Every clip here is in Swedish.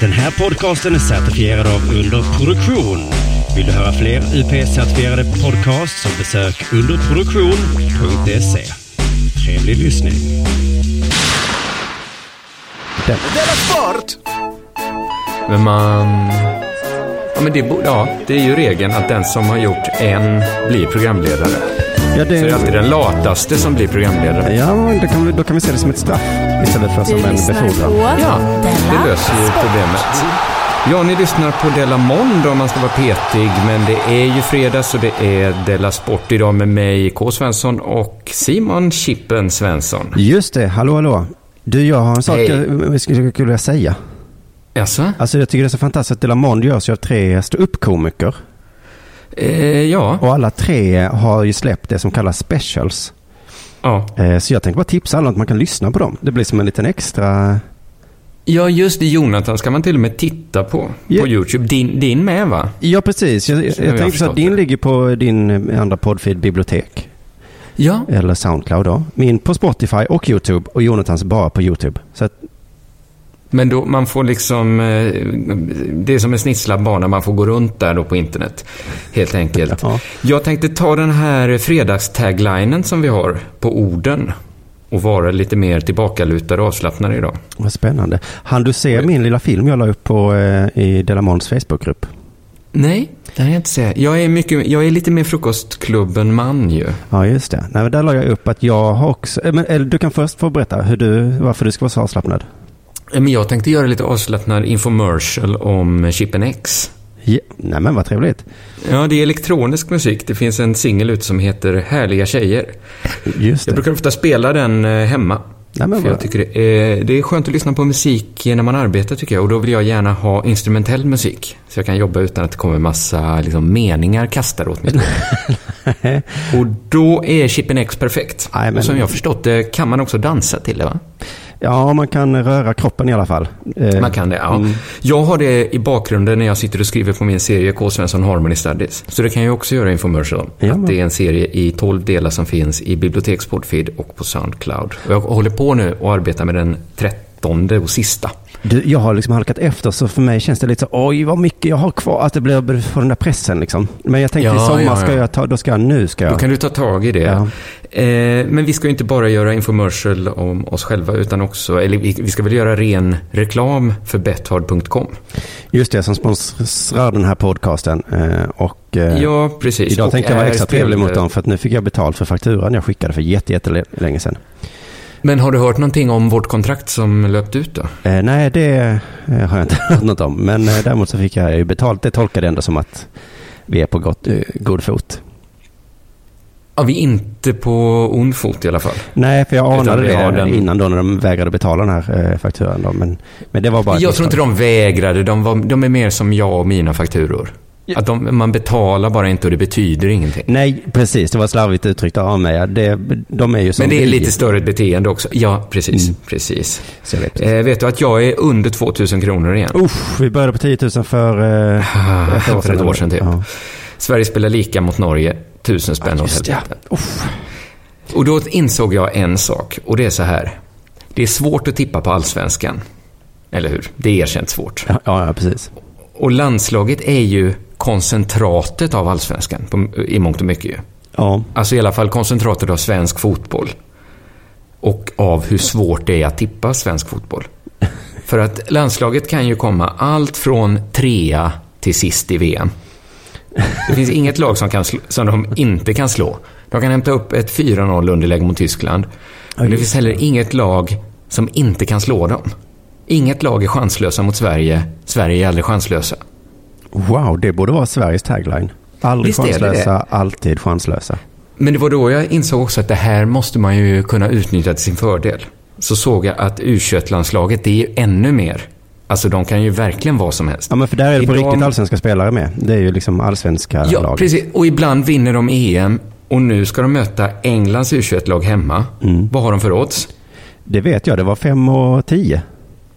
Den här podcasten är certifierad av Underproduktion. Vill du höra fler UP-certifierade podcasts så besök underproduktion.se. Trevlig lyssning. Della Sport! Men man... Ja, men det, ja, det är ju regeln att den som har gjort en blir programledare. Ja, Så det är alltid den lataste som blir programledare. Ja, då kan, vi, då kan vi se det som ett straff istället för som en befordran. Ja, Della det löser ju problemet. Ja, ni lyssnar på Della Mondo om man ska vara petig, men det är ju fredag så det är Della Sport idag med mig, K. Svensson och Simon Chippen Svensson. Just det, hallå hallå. Du, jag har en sak jag, jag skulle vilja säga. Jaså? Alltså jag tycker det är så fantastiskt att Delamond görs ju av tre ståuppkomiker. Eh, ja. Och alla tre har ju släppt det som kallas specials. ja. Eh, Så jag tänkte bara tipsa alla att man kan lyssna på dem. Det blir som en liten extra... Ja, just det. Jonathan ska man till och med titta på. Ja. På YouTube. Din, din med, va? Ja, precis. Jag, jag, har jag tänkte så att din det. ligger på din eh, andra poddfeed bibliotek. Ja. Eller Soundcloud då. Min på Spotify och YouTube och Jonathans bara på YouTube. Så att, Men då, man får liksom... eh, Det är som en snitslad bana. Man får gå runt där då på internet. Helt enkelt. Ja. Jag tänkte ta den här fredagstaglinen som vi har på orden. Och vara lite mer tillbakalutad och avslappnad idag. vad spännande. Han du se min lilla film jag la upp på, eh, i Delamonds Facebookgrupp? Nej, det har jag inte sett. Jag är, mycket, jag är lite mer frukostklubben-man ju. Ja, just det. Nej, men där la jag upp att jag har också... eh, Men, eller, du kan först få berätta hur du, varför du ska vara så avslappnad. Eh, Men jag tänkte göra lite avslappnad infomercial om Chippen X. Ja, nej, men vad trevligt. Ja, det är elektronisk musik. Det finns en singel ute som heter Härliga tjejer. Just Jag det. brukar ofta spela den eh, hemma. Nej, men För jag tycker det är, det är skönt att lyssna på musik när man arbetar tycker jag. Och då vill jag gärna ha instrumentell musik. Så jag kan jobba utan att det kommer massa liksom, meningar kastade åt håll. Och då är Chippen X perfekt. Nej, men- Och som jag har förstått det kan man också dansa till det va? Ja, man kan röra kroppen i alla fall. Eh, Man kan det, ja. Mm. Jag har det i bakgrunden när jag sitter och skriver på min serie K. Svensson Harmony Studies. Så det kan jag också göra infomercial om. Ja, att det är en serie i 12 delar som finns i bibliotekspodfeed och på Soundcloud. Och jag håller på nu och arbetar med den trettonde och sista. Du, jag har liksom halkat efter så för mig känns det lite så oj vad mycket jag har kvar. Att det blir för den där pressen liksom. Men jag tänkte Ja, i sommar ja, ska ja. jag ta, då ska jag, nu ska jag. Då kan du ta tag i det. Eh, men vi ska ju inte bara göra infomercial om oss själva utan också, eller vi, vi ska väl göra ren reklam för bethard.com. Just det, som sponsrar den här podcasten. Eh, och eh, Ja, precis. idag Och tänkte jag vara extra trevlig mot dem för att nu fick jag betalt för fakturan jag skickade för jätte, jättelänge sedan. Men har du hört någonting om vårt kontrakt som löpt ut då? Eh, nej, det eh, har jag inte hört något om. Men eh, däremot så fick jag ju betalt. Det tolkade jag ändå som att vi är på gott, eh, god fot. Ja, vi är inte på ond fot i alla fall. Nej, för jag anade det den- innan då när de vägrade betala den här eh, fakturan. Då. Men, men det var bara Jag tror inte de vägrade, de, var, de är mer som jag och mina fakturor. Att de, man betalar bara inte och det betyder ingenting. Nej, precis. Det var slarvigt uttryckt av mig. Det, de är ju som Men det är lite större beteende också. Ja, precis. Mm. precis. Vet. Eh, vet du att jag är under 2000 kronor igen? Uff, vi började på 10 000 för eh, Ah, ett år för ett år sedan typ. Ja. Sverige spelar lika mot Norge. Tusen spänn åt Just det. helvete. Uff. Och då insåg jag en sak. Och det är så här. Det är svårt att tippa på allsvenskan. Eller hur? Det är erkänt svårt. Ja, ja, precis. Och landslaget är ju koncentratet av allsvenskan på, i mångt och mycket ju. Ja, Alltså i alla fall koncentratet av svensk fotboll. Och av hur svårt det är att tippa svensk fotboll. För att landslaget kan ju komma allt från trea till sist i VM. Det finns inget lag som, kan slå, som de inte kan slå. De kan hämta upp ett 4-0 underläge mot Tyskland. Men det finns heller inget lag som inte kan slå dem. Inget lag är chanslösa mot Sverige. Sverige är aldrig chanslösa. Wow, det borde vara Sveriges tagline. Aldrig Visst chanslösa, alltid chanslösa. Men det var då jag insåg också att det här måste man ju kunna utnyttja till sin fördel. Så såg jag att u landslaget det är ju ännu mer. Alltså de kan ju verkligen vad som helst. Ja, men för där är det på Idag- riktigt allsvenska spelare med. Det är ju liksom allsvenska Ja, lag. precis. Och ibland vinner de EM och nu ska de möta Englands u lag hemma. Mm. Vad har de för odds? Det vet jag, det var 5 och 10.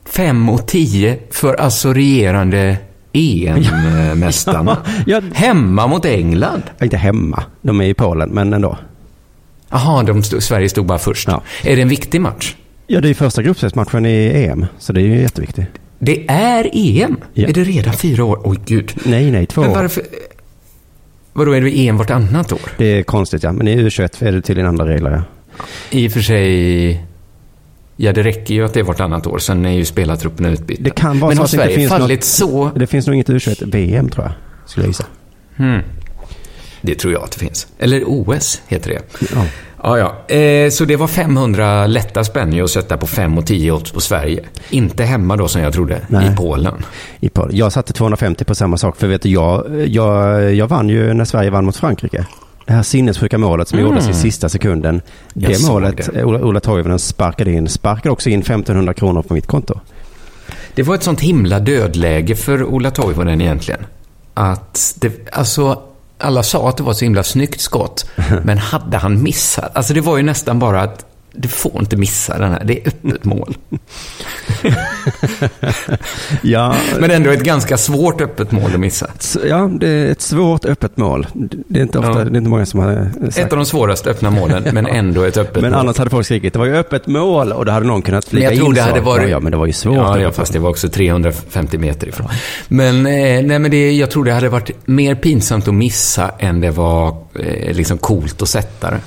5 och 10 för alltså regerande EM-mästarna. Ja, Hemma mot England. inte hemma, de är i Polen, men ändå. Jaha, stod, Sverige stod bara först. Ja. Är det en viktig match? Ja, det är första gruppspelsmatchen i EM, så det är ju jätteviktigt. Det är EM? Ja. Är det redan fyra år? Oj, gud. Nej, nej, två Men år. varför... Vadå, är det EM vartannat år? Det är konstigt ja, men i U21 är det tydligen andra regler ja. I och för sig... Ja, det räcker ju att det är vartannat år. Sen är ju spelartrupperna utbytta. Det kan vara Men så att det Sverige finns fallit något- så... Det finns nog inget U21-VM tror jag, skulle jag gissa. Hmm. Det tror jag att det finns. Eller OS heter det. Ja. Ja, ja. Eh, så det var 500 lätta spänn att sätta på 5 och 10 odds på Sverige. Inte hemma då som jag trodde, Nej. i Polen. I Polen. Jag satte 250 på samma sak, för vet du, jag, jag, jag vann ju när Sverige vann mot Frankrike. Det här sinnessjuka målet som Mm. gjordes i sista sekunden. Jag det målet, det. Ola, Ola Toivonen sparkade in, sparkade också in 1500 kronor på mitt konto. Det var ett sånt himla dödläge för Ola Toivonen egentligen. Att det, alltså, alla sa att det var ett så himla snyggt skott. men hade han missat? Alltså det var ju nästan bara att du får inte missa den här. Det är öppet mål. Ja, Men ändå ett ganska svårt öppet mål att missa. ja, det är ett svårt öppet mål. Det är inte, ofta, Ja. det är inte många som har sagt. Ett av de svåraste öppna målen, men ändå ett öppet Men mål. annars hade folk skrikit, det var ju öppet mål och då hade någon kunnat Men flika jag tror in det hade varit... Ja, men det var ju svårt. Ja, ja, fast det var också 350 meter ifrån. Men, eh, nej, men det, jag tror det hade varit mer pinsamt att missa än det var eh, liksom coolt att sätta det.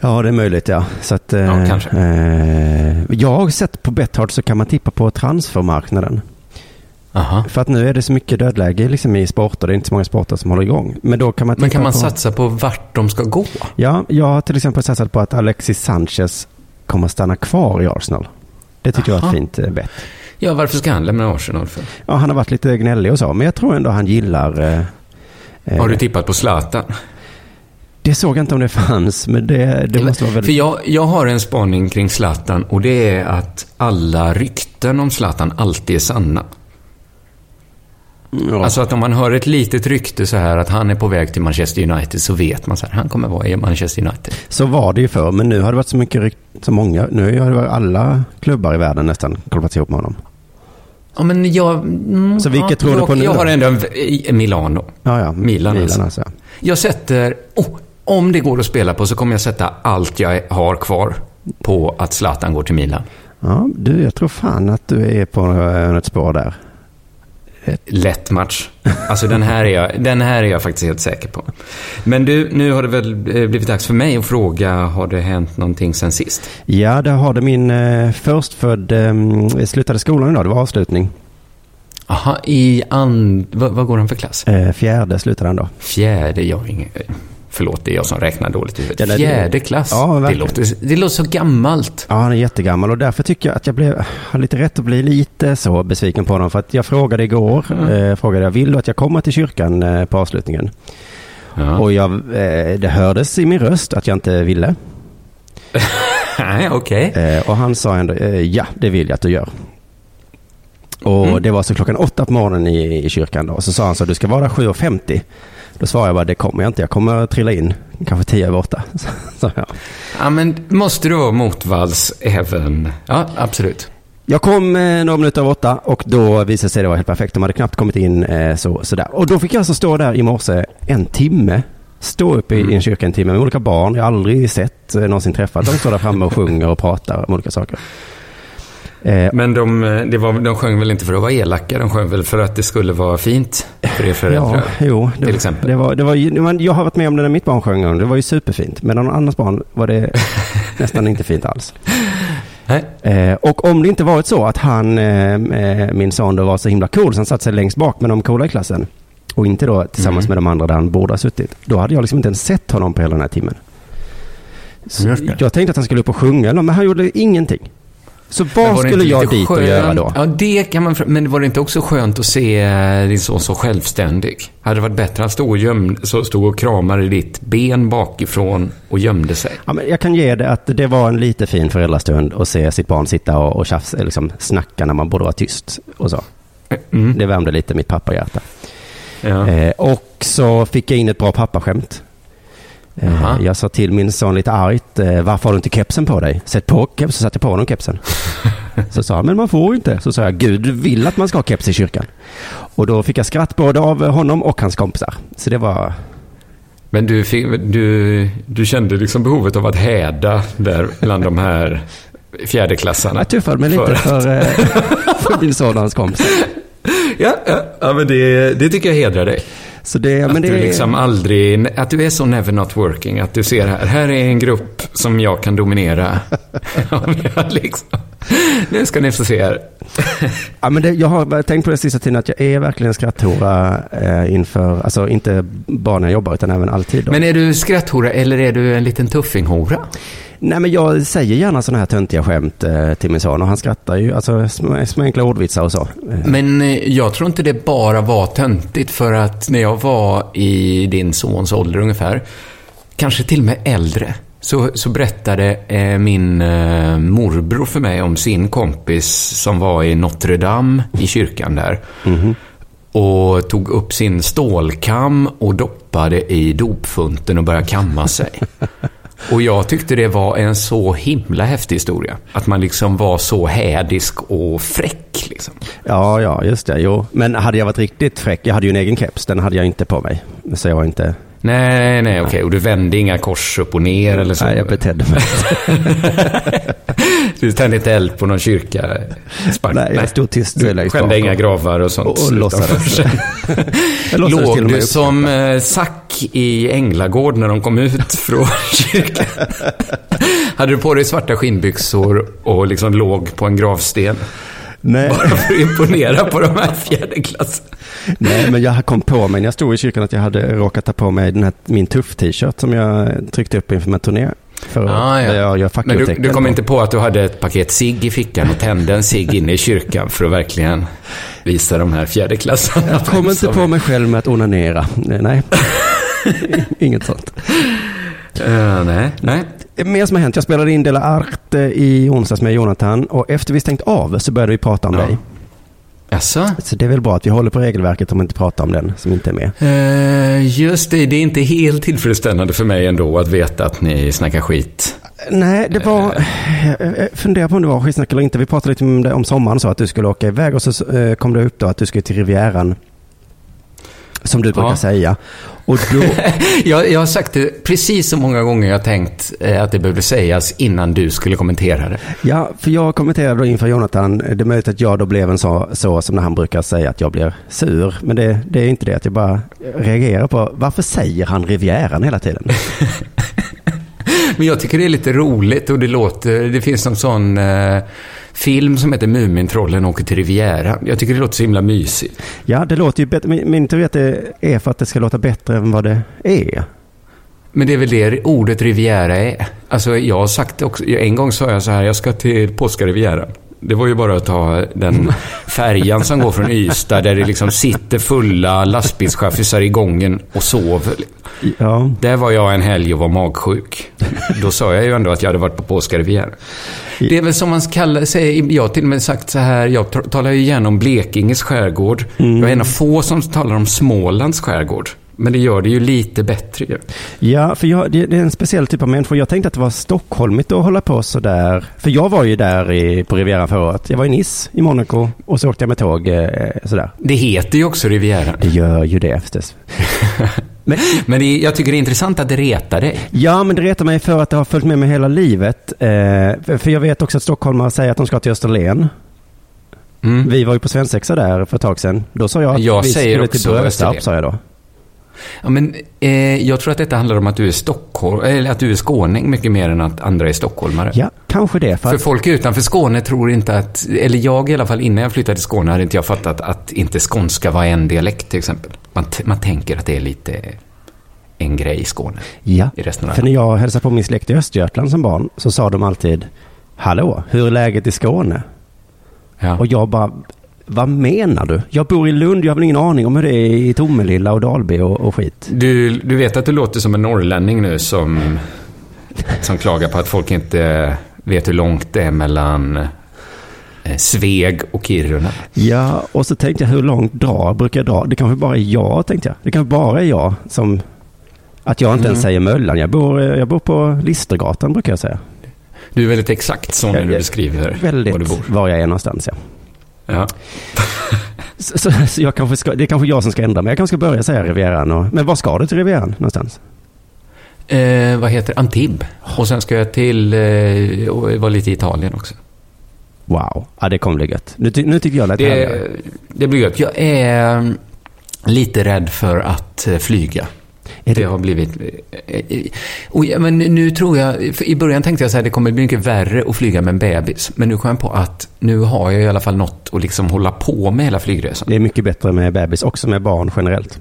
Ja, det är möjligt ja. Så att, eh, Ja, kanske. Eh, jag har sett på Betthard så kan man tippa på transfermarknaden. Aha. För att nu är det så mycket dödläge liksom i sporter. Det är inte så många sporter som håller igång. Men då kan man Men kan man på... satsa på vart de ska gå? Ja, jag har till exempel satsat på att Alexis Sanchez kommer stanna kvar i Arsenal. Det tycker jag är Aha. ett fint eh, bett. Ja, varför ska han lämna Arsenal för? Ja, han har varit lite gnällig och så, men jag tror ändå han gillar... Eh, eh, Har du tippat på Zlatan? Det såg jag inte om det fanns, men det, det måste vara För väldigt... jag, jag har en spaning kring Zlatan och det är att alla rykten om Zlatan alltid är sanna. Ja. Alltså att om man hör ett litet rykte så här att han är på väg till Manchester United så vet man så här, han kommer vara i Manchester United. Så var det ju förr, men nu har det varit så mycket rykt, så många. Nu har det varit alla klubbar i världen nästan kopplat ihop med honom. Ja, men jag... Mm, Så vilket ja, tror du på nu Jag då? har ändå en, Milano. Ja, ja. Milan, alltså. alltså. Jag sätter... Oh, om det går att spela på så kommer jag sätta allt jag har kvar på att Zlatan går till Milan. Ja, du, jag tror fan att du är på eh, ett spår där. Lätt match. Alltså den här, är jag, den här är jag faktiskt helt säker på. Men du, nu har det väl eh, blivit dags för mig att fråga, har det hänt någonting sen sist? Ja, där har du min eh, förstfödd, eh, slutade skolan idag, det var avslutning. Aha, i and... Vad, vad går han för klass? Eh, fjärde slutade han då. Fjärde, jag har ingen... Förlåt, det är jag som räknar dåligt i huvudet. Ja, Fjärde klass. Ja, det, låter, det låter så gammalt. Ja, han är jättegammal och därför tycker jag att jag blev, har lite rätt att bli lite så besviken på honom. För att jag frågade igår, eh, frågade jag vill du att jag kommer till kyrkan eh, på avslutningen? Ja. Och jag, eh, det hördes i min röst att jag inte ville. Nej, okej. Eh, och han sa ändå, eh, ja det vill jag att du gör. Och Mm. det var så klockan åtta på morgonen i, i kyrkan då. Och så sa han så, du ska vara där 7.50. Då svarade jag bara, det kommer jag inte, jag kommer trilla in kanske tio över åtta. Så, ja. Ja, men måste du vara motvalls även... Ja, absolut. Jag kom eh, några minuter över åtta och då visade sig det vara helt perfekt. De hade knappt kommit in eh, så, sådär. Och då fick jag alltså stå där i morse en timme. Stå uppe i, i en kyrka en timme med olika barn. Jag har aldrig sett, eh, någonsin träffat. De står där framme och sjunger och pratar om olika saker. Eh, Men de, det var, de sjöng väl inte för att vara elaka, de sjöng väl för att det skulle vara fint för er föräldrar? Ja, jo. Det, till exempel. Det var, det var, jag har varit med om det när mitt barn sjöng. Det var ju superfint. Men någon annans barn var det nästan inte fint alls. Nej. Eh, och om det inte varit så att han, eh, eh, min son då var så himla cool så han satt sig längst bak med de coola i klassen. Och inte då tillsammans Mm. med de andra där han borde ha suttit. Då hade jag liksom inte ens sett honom på hela den här timmen. Så jag tänkte att han skulle upp och sjunga, men han gjorde ingenting. Så Men var skulle inte jag dit och skönt- göra då? Ja, det kan man... Men var det inte också skönt att se eh, din son så självständig? Hade det varit bättre att stå och, gömde, så stod och kramade ditt ben bakifrån och gömde sig? Ja, men jag kan ge det att det var en lite fin föräldrastund att se sitt barn sitta och, och tjafs, liksom snacka när man borde vara tyst och så. Mm. Det värmde lite mitt pappahjärta. Ja. Eh, och så fick jag in ett bra pappaskämt. Eh, Jaha. jag sa till min son lite argt, eh, varför har du inte kepsen på dig? Sätt på keps, så satte jag på honom kepsen. så sa han, men man får inte. Så sa jag, Gud vill att man ska ha keps i kyrkan. Och då fick jag skratt både av honom och hans kompisar. Så det var, Men du, fick, du, du kände liksom behovet av att häda där bland de här fjärdeklassarna. Jag tuffade mig lite För för, eh, för min son och hans kompisar. Ja, ja, ja men det, det tycker jag hedrar dig. Så det, Att men det du är- liksom aldrig, att du är så never not working. Att du ser här, här är en grupp som jag kan dominera. Liksom, nu ska ni få se här. Ja, men det, jag har tänkt på det sista tiden att jag är verkligen en skratthora eh, inför, alltså inte bara när jag jobbar utan även alltid. Då. Men är du skratthora eller är du en liten tuffinghora? Nej men jag säger gärna sådana här töntiga skämt eh, till min son och han skrattar ju, alltså små, enkla ordvitsar och så. Eh, Men eh, jag tror inte det bara var töntigt för att när jag var i din sons ålder ungefär, kanske till och med äldre, så, så berättade eh, min eh, morbror för mig om sin kompis som var i Notre Dame i kyrkan där. Och tog upp sin stålkam och doppade i dopfunten och började kamma sig. Och jag tyckte det var en så himla häftig historia. Att man liksom var så hädisk och fräck. Liksom. Ja, ja, just det. Jo. Men hade jag varit riktigt fräck, jag hade ju en egen keps, den hade jag inte på mig. Så jag var inte, Nej, nej, okej. Och du vände inga kors upp och ner eller så? nej jag betedde mig. Du tände inte eld på någon kyrka? Spark. Nej, jag stod tyst Du längst skände inga gravar och sånt? Och- och låtsades. Låg du som eh, Zack i Änglagård när de kom ut från kyrkan? Hade du på dig svarta skinnbyxor och liksom låg på en gravsten? Nej. Bara för att imponera på de här fjärdeklassarna. Nej, men jag kom på mig när jag stod i kyrkan att jag hade råkat ta på mig den här, min tuff-t-shirt som jag tryckte upp inför en turné. För Ah, ja. jag gör Men du, du kom på. inte på att du hade ett paket cigg i fickan och tände en cigg inne i kyrkan för att verkligen visa de här fjärdeklassarna? Jag kom inte på mig själv med att onanera. Nej, inget sånt. Uh, nej, nej. Mer som har hänt. Jag spelade in Dela Arte i onsdags med Jonathan och efter vi stängt av så började vi prata om Ja. dig. Jaså? Så det är väl bra att vi håller på regelverket om vi inte pratar om den som inte är med. Eh, just det, det är inte helt tillfredsställande för mig ändå att veta att ni snackar skit. Nej, det var... Jag funderar på om det var skitsnack eller inte. Vi pratade lite om det om sommaren så att du skulle åka iväg och så eh, kom det upp då att du skulle till Rivieran. Som du brukar Ja. säga. Och då... Jag, jag har sagt det precis så många gånger jag tänkt eh, att det behövde sägas innan du skulle kommentera det. Ja, för jag kommenterade då inför Jonathan, det är möjligt att jag då blev en så, så som när han brukar säga att jag blir sur. Men det, det är inte det, att jag bara reagerar på varför säger han Rivieran hela tiden? Men jag tycker det är lite roligt och det låter... Det finns någon sån eh, film som heter Mumintrollen åker till Riviera. Jag tycker det låter så himla mysigt. Ja, det låter ju bättre. Min, min teori är att det är för att det ska låta bättre än vad det är. Men det är väl det ordet Riviera är. Alltså jag har sagt det också. En gång sa jag så här, jag ska till Polska Rivieran. Det var ju bara att ta den färjan som går från Ystad där det liksom sitter fulla lastbilschaffisar i gången och sover. Ja, Där var jag en helg och var magsjuk. Då sa jag ju ändå att jag hade varit på Polska Rivieran. Det är väl som man kallar sig, jag har till och med sagt så här, jag talar ju gärna om Blekinges skärgård. Jag är en av få som talar om Smålands skärgård. Men det gör det ju lite bättre ju. ja för jag, det, det är en speciell typ av människor. Jag tänkte att det var stockholmigt att hålla på sådär. För jag var ju där i, på Rivieran förra året. Jag var i Nice, i Monaco och så åkte jag med tåg eh, sådär. Det heter ju också Riviera. Det gör ju det förstås. Men, Men det, jag tycker det är intressant att det retar dig. ja, men det retar mig för att det har följt med mig hela livet. Eh, för- jag vet också att stockholmare säger att de ska till Österlen. Mm. Vi var ju på svensexa där för ett tag sedan. Då sa jag att Jag vi säger skulle till Brösarp, sa jag då. Ja, men, eh, jag tror att detta handlar om att du är Stockholm, eller att du är skåning mycket mer än att andra är stockholmare. Ja, kanske det. För För folk utanför Skåne tror inte att, eller jag i alla fall innan jag flyttade till Skåne hade inte jag fattat att inte skånska var en dialekt till exempel. Man, man tänker att det är lite en grej i Skåne. ja, i resten av för när jag hälsade på min släkt i Östergötland som barn så sa de alltid Hallå, hur är läget i Skåne? Ja. Och jag bara, vad menar du? Jag bor i Lund, jag har väl ingen aning om hur det är i Tomelilla och Dalby och, och skit. Du, du vet att du låter som en norrlänning nu som, som klagar på att folk inte vet hur långt det är mellan eh, Sveg och Kiruna. Ja, och så tänkte jag hur långt dra, brukar jag dra? Det kanske bara är jag, tänkte jag. Det kanske bara är jag som, att jag inte ens säger Möllan. Jag bor, eh, jag bor på Listergatan brukar jag säga. Du är väldigt exakt så när du beskriver var du Väldigt bor. var jag är någonstans, ja. Ja. Så, så, så jag kanske ska, det är kanske jag som ska ändra mig. Jag kanske ska börja säga Rivieran. Och, men var ska du till Rivieran någonstans? Eh, vad heter Antibes. Och sen ska jag till, eh, och vara lite i Italien också. Wow. Ja, det kommer bli gött. Nu, ty- nu tycker jag lät härligare. Det, det blir gött. Jag är mm, lite rädd för att eh, flyga. Det det, har blivit... eh, eh, Och, ja, men nu tror jag... I början tänkte jag så här, det kommer bli mycket värre att flyga med en bebis. Men nu kom jag på att nu har jag i alla fall något att liksom hålla på med hela flygresan. det är mycket bättre med bebis, också med barn generellt.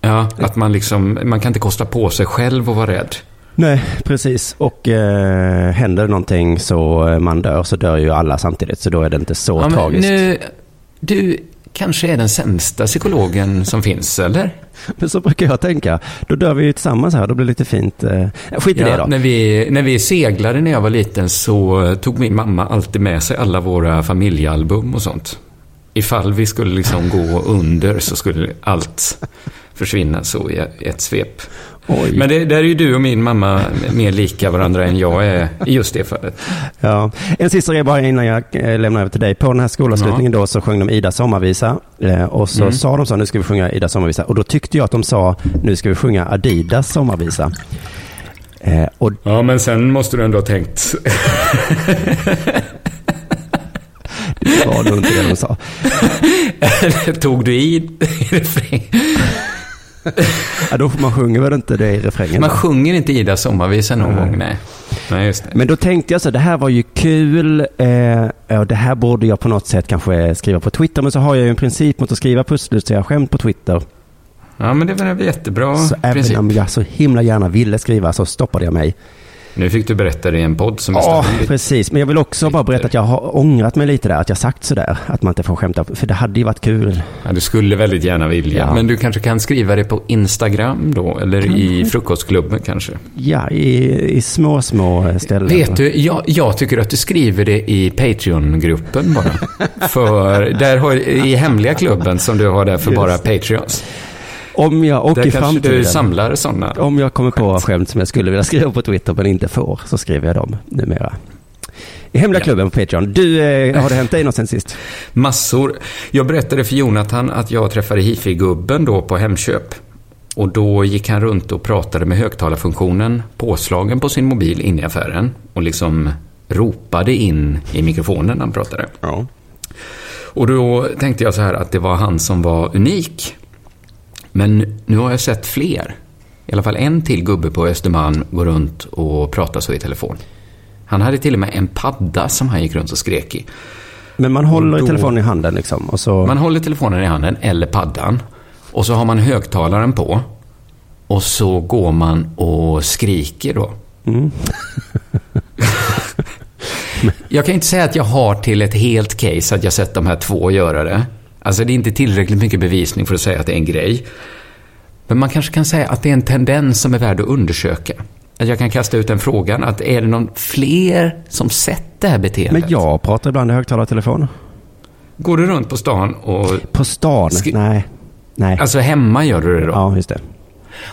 Ja, att man liksom... Man kan inte kosta på sig själv att vara rädd. Nej, precis. Och eh, händer någonting så eh, man dör, så dör ju alla samtidigt. Så då är det inte så Ja, tragiskt. nu, du kanske är den sämsta psykologen som finns, eller? Men så brukar jag tänka. Då dör vi ju tillsammans här, då blir det lite fint. Eh, skit i det då. när, vi, när vi seglade när jag var liten så tog min mamma alltid med sig alla våra familjealbum och sånt. Ifall vi skulle liksom gå under så skulle allt försvinna så i ett svep. Oj. Men det, där är ju du och min mamma mer lika varandra än jag är i just det fallet. Ja. En sista grej bara innan jag eh, lämnar över till dig. På den här skolavslutningen då så sjöng de Ida sommarvisa. Eh, och så Mm. sa de så, nu ska vi sjunga Ida sommarvisa. Och då tyckte jag att de sa, nu ska vi sjunga Adidas sommarvisa. Eh, och Ja, men sen måste du ändå ha tänkt. det var nog inte det de sa. Tog du i refräng? Ja, då, man sjunger väl inte det i refrängen? Man va? sjunger inte Ida sommarvisa någon Nej. gång, nej. Nej. Men då tänkte jag så, det här var ju kul. Eh, och det här borde jag på något sätt kanske skriva på Twitter. Men så har jag ju en princip mot att skriva pusslustiga skämt på Twitter. Ja, men det var en jättebra så princip. även om jag så himla gärna ville skriva så stoppade jag mig. Nu fick du berätta det i en podd som Ja, precis. Men jag vill också bara berätta att jag har ångrat mig lite där. Att jag sagt sådär. Att man inte får skämta. För det hade ju varit kul. Ja, du skulle väldigt gärna vilja. Ja. Men du kanske kan skriva det på Instagram då? Eller i frukostklubben kanske? Ja, i, i små, små ställen. Vet du, jag, jag tycker att du skriver det i Patreon-gruppen bara. för där har, i hemliga klubben som du har där för bara Patreons. Om jag, och Där i kanske framtiden. du samlar sådana. Om jag kommer på skämt som jag skulle vilja skriva på Twitter men inte får, så skriver jag dem numera. I hemliga Ja. klubben på Patreon. Du, eh, har det hänt dig något sen sist? Massor. Jag berättade för Jonathan att jag träffade hifi-gubben då på Hemköp. Och då gick han runt och pratade med högtalarfunktionen påslagen på sin mobil inne i affären. Och liksom ropade in i mikrofonen när han pratade. Ja. Och då tänkte jag så här att det var han som var unik. Men nu har jag sett fler. I alla fall en till gubbe på Östermalm går runt och pratar så i telefon. Han hade till och med en padda som han gick runt och skrek i. Men man håller då- telefonen i handen liksom och så... Man håller telefonen i handen eller paddan. Och så har man högtalaren på. Och så går man och skriker då. Mm. jag kan inte säga att jag har till ett helt case att jag sett de här två göra det. Alltså det är inte tillräckligt mycket bevisning för att säga att det är en grej. Men man kanske kan säga att det är en tendens som är värd att undersöka. Att jag kan kasta ut den frågan, att är det någon fler som sett det här beteendet? Men jag pratar ibland i högtalartelefon. Går du runt på stan och... På stan? Nej. Nej. Alltså hemma gör du det då? Ja, just det.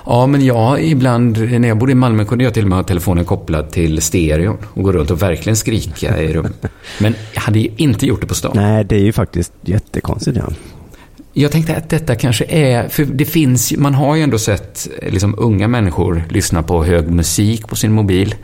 Ja, men jag ibland, när jag bodde i Malmö kunde jag till och med ha telefonen kopplad till stereon och gå runt och verkligen skrika i rum. Men jag hade ju inte gjort det på stan. Nej, det är ju faktiskt jättekonstigt. Ja. Jag tänkte att detta kanske är, för det finns man har ju ändå sett liksom unga människor lyssna på hög musik på sin mobil.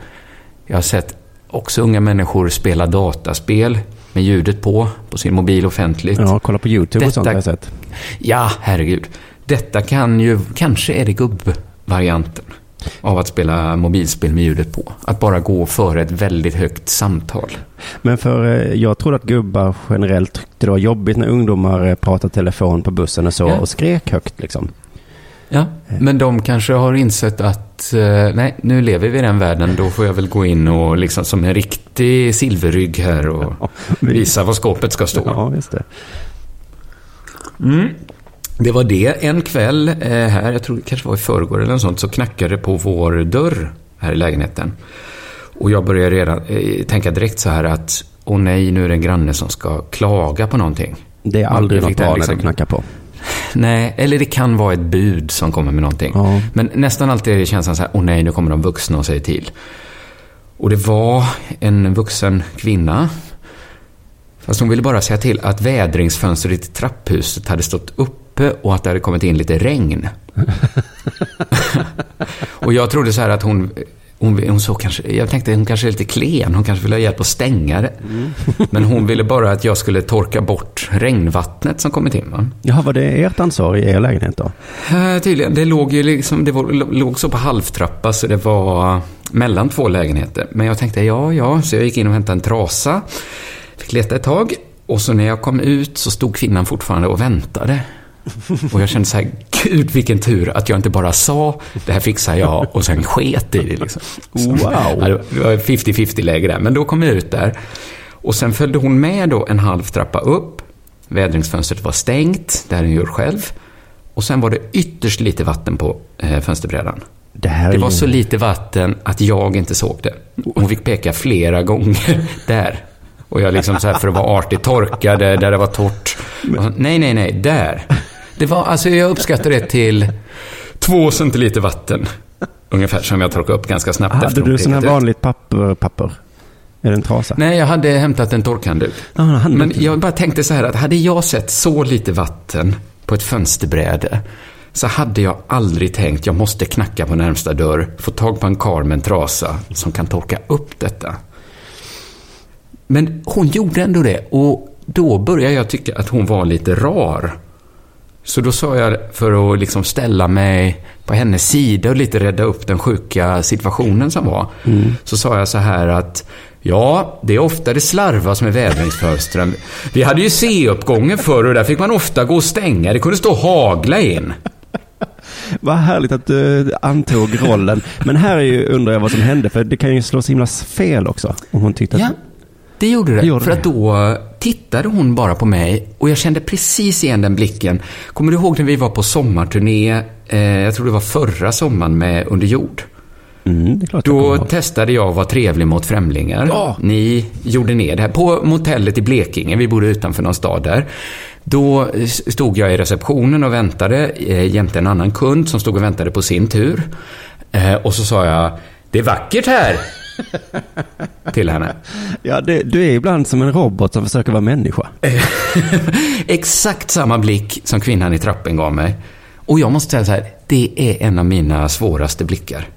Jag har sett också unga människor spela dataspel med ljudet på, på sin mobil offentligt. ja, kolla på YouTube och sånt Detta- har jag sett. Ja, herregud. Detta kan ju, kanske är det gubbvarianten av att spela mobilspel med ljudet på. Att bara gå före ett väldigt högt samtal. Men för eh, jag trodde att gubbar generellt tyckte det var jobbigt när ungdomar eh, pratade telefon på bussen och så Ja. och skrek högt liksom. Ja, men de kanske har insett att eh, nej, nu lever vi i den världen. Då får jag väl gå in och liksom som en riktig silverrygg här och visa var skåpet ska stå. Ja, just det. Det var det. En kväll eh, här, jag tror det kanske var i förrgår eller något sånt, så knackade det på vår dörr här i lägenheten. Och jag började redan eh, tänka direkt så här att, åh nej, nu är det en granne som ska klaga på någonting. Det är aldrig något det bra liksom- när du knackar på. Nej, eller det kan vara ett bud som kommer med någonting. Ja. Men nästan alltid är det känslan så här, åh nej, nu kommer de vuxna och säger till. Och det var en vuxen kvinna. Fast hon ville bara säga till att vädringsfönstret i trapphuset hade stått uppe och att det hade kommit in lite regn. Och jag trodde så här att hon, hon, hon såg kanske, jag tänkte hon kanske är lite klen, hon kanske vill ha hjälp att stänga det. Men hon ville bara att jag skulle torka bort regnvattnet som kommit in. Va? Jaha, var det ert ansvar i er lägenhet då? Eh, tydligen, det låg ju liksom, det var, låg så på halvtrappa så det var mellan två lägenheter. Men jag tänkte, ja, ja, så jag gick in och hämtade en trasa. Fick leta ett tag. Och så när jag kom ut så stod kvinnan fortfarande och väntade. Och jag kände så här, gud vilken tur att jag inte bara sa, det här fixar jag, och sen sket i det liksom. Wow. Ja, det var 50-50 läge där. Men då kom jag ut där. Och sen följde hon med då en halv trappa upp. Vädringsfönstret var stängt, det här hon gör själv. Och sen var det ytterst lite vatten på eh, fönsterbrädan. Det Det var så lite vatten att jag inte såg det. Hon fick peka flera gånger där. Och jag liksom så här för att vara artig torkade där det var torrt. Så, nej, nej, nej, där. Det var, alltså jag uppskattar det till två centiliter vatten. Ungefär som jag torkade upp ganska snabbt Hade efter du sån här vanligt papper? papper? Är det en trasa? Nej, jag hade hämtat en torkhandduk. Ah. Men jag bara tänkte så här att hade jag sett så lite vatten på ett fönsterbräde så hade jag aldrig tänkt jag måste knacka på närmsta dörr, få tag på en karl med en trasa som kan torka upp detta. Men hon gjorde ändå det och då började jag tycka att hon var lite rar. Så då sa jag, för att liksom ställa mig på hennes sida och lite rädda upp den sjuka situationen som var, så sa jag så här att Ja, det är ofta det slarvas med vädringsfönstren. Vi hade ju C-uppgången förr och där fick man ofta gå och stänga. Det kunde stå hagla in. Vad härligt att du antog rollen. Men här är ju, undrar jag vad som hände, för det kan ju slå så himla fel också. Om hon tyckte att... Ja, det gjorde det. Det gjorde för det. att då tittade hon bara på mig och jag kände precis igen den blicken. Kommer du ihåg när vi var på sommarturné, eh, jag tror det var förra sommaren med Under jord? Mm, jag Då ihåg. testade jag att vara trevlig mot främlingar. Ja. Ni gjorde ner det här på motellet i Blekinge. Vi bodde utanför någon stad där. Då stod jag i receptionen och väntade eh, jämte en annan kund som stod och väntade på sin tur. Eh, och så sa jag, det är vackert här. Till henne. Ja, det, du är ibland som en robot som försöker vara människa. Exakt samma blick som kvinnan i trappen gav mig. Och jag måste säga så här, det är en av mina svåraste blickar.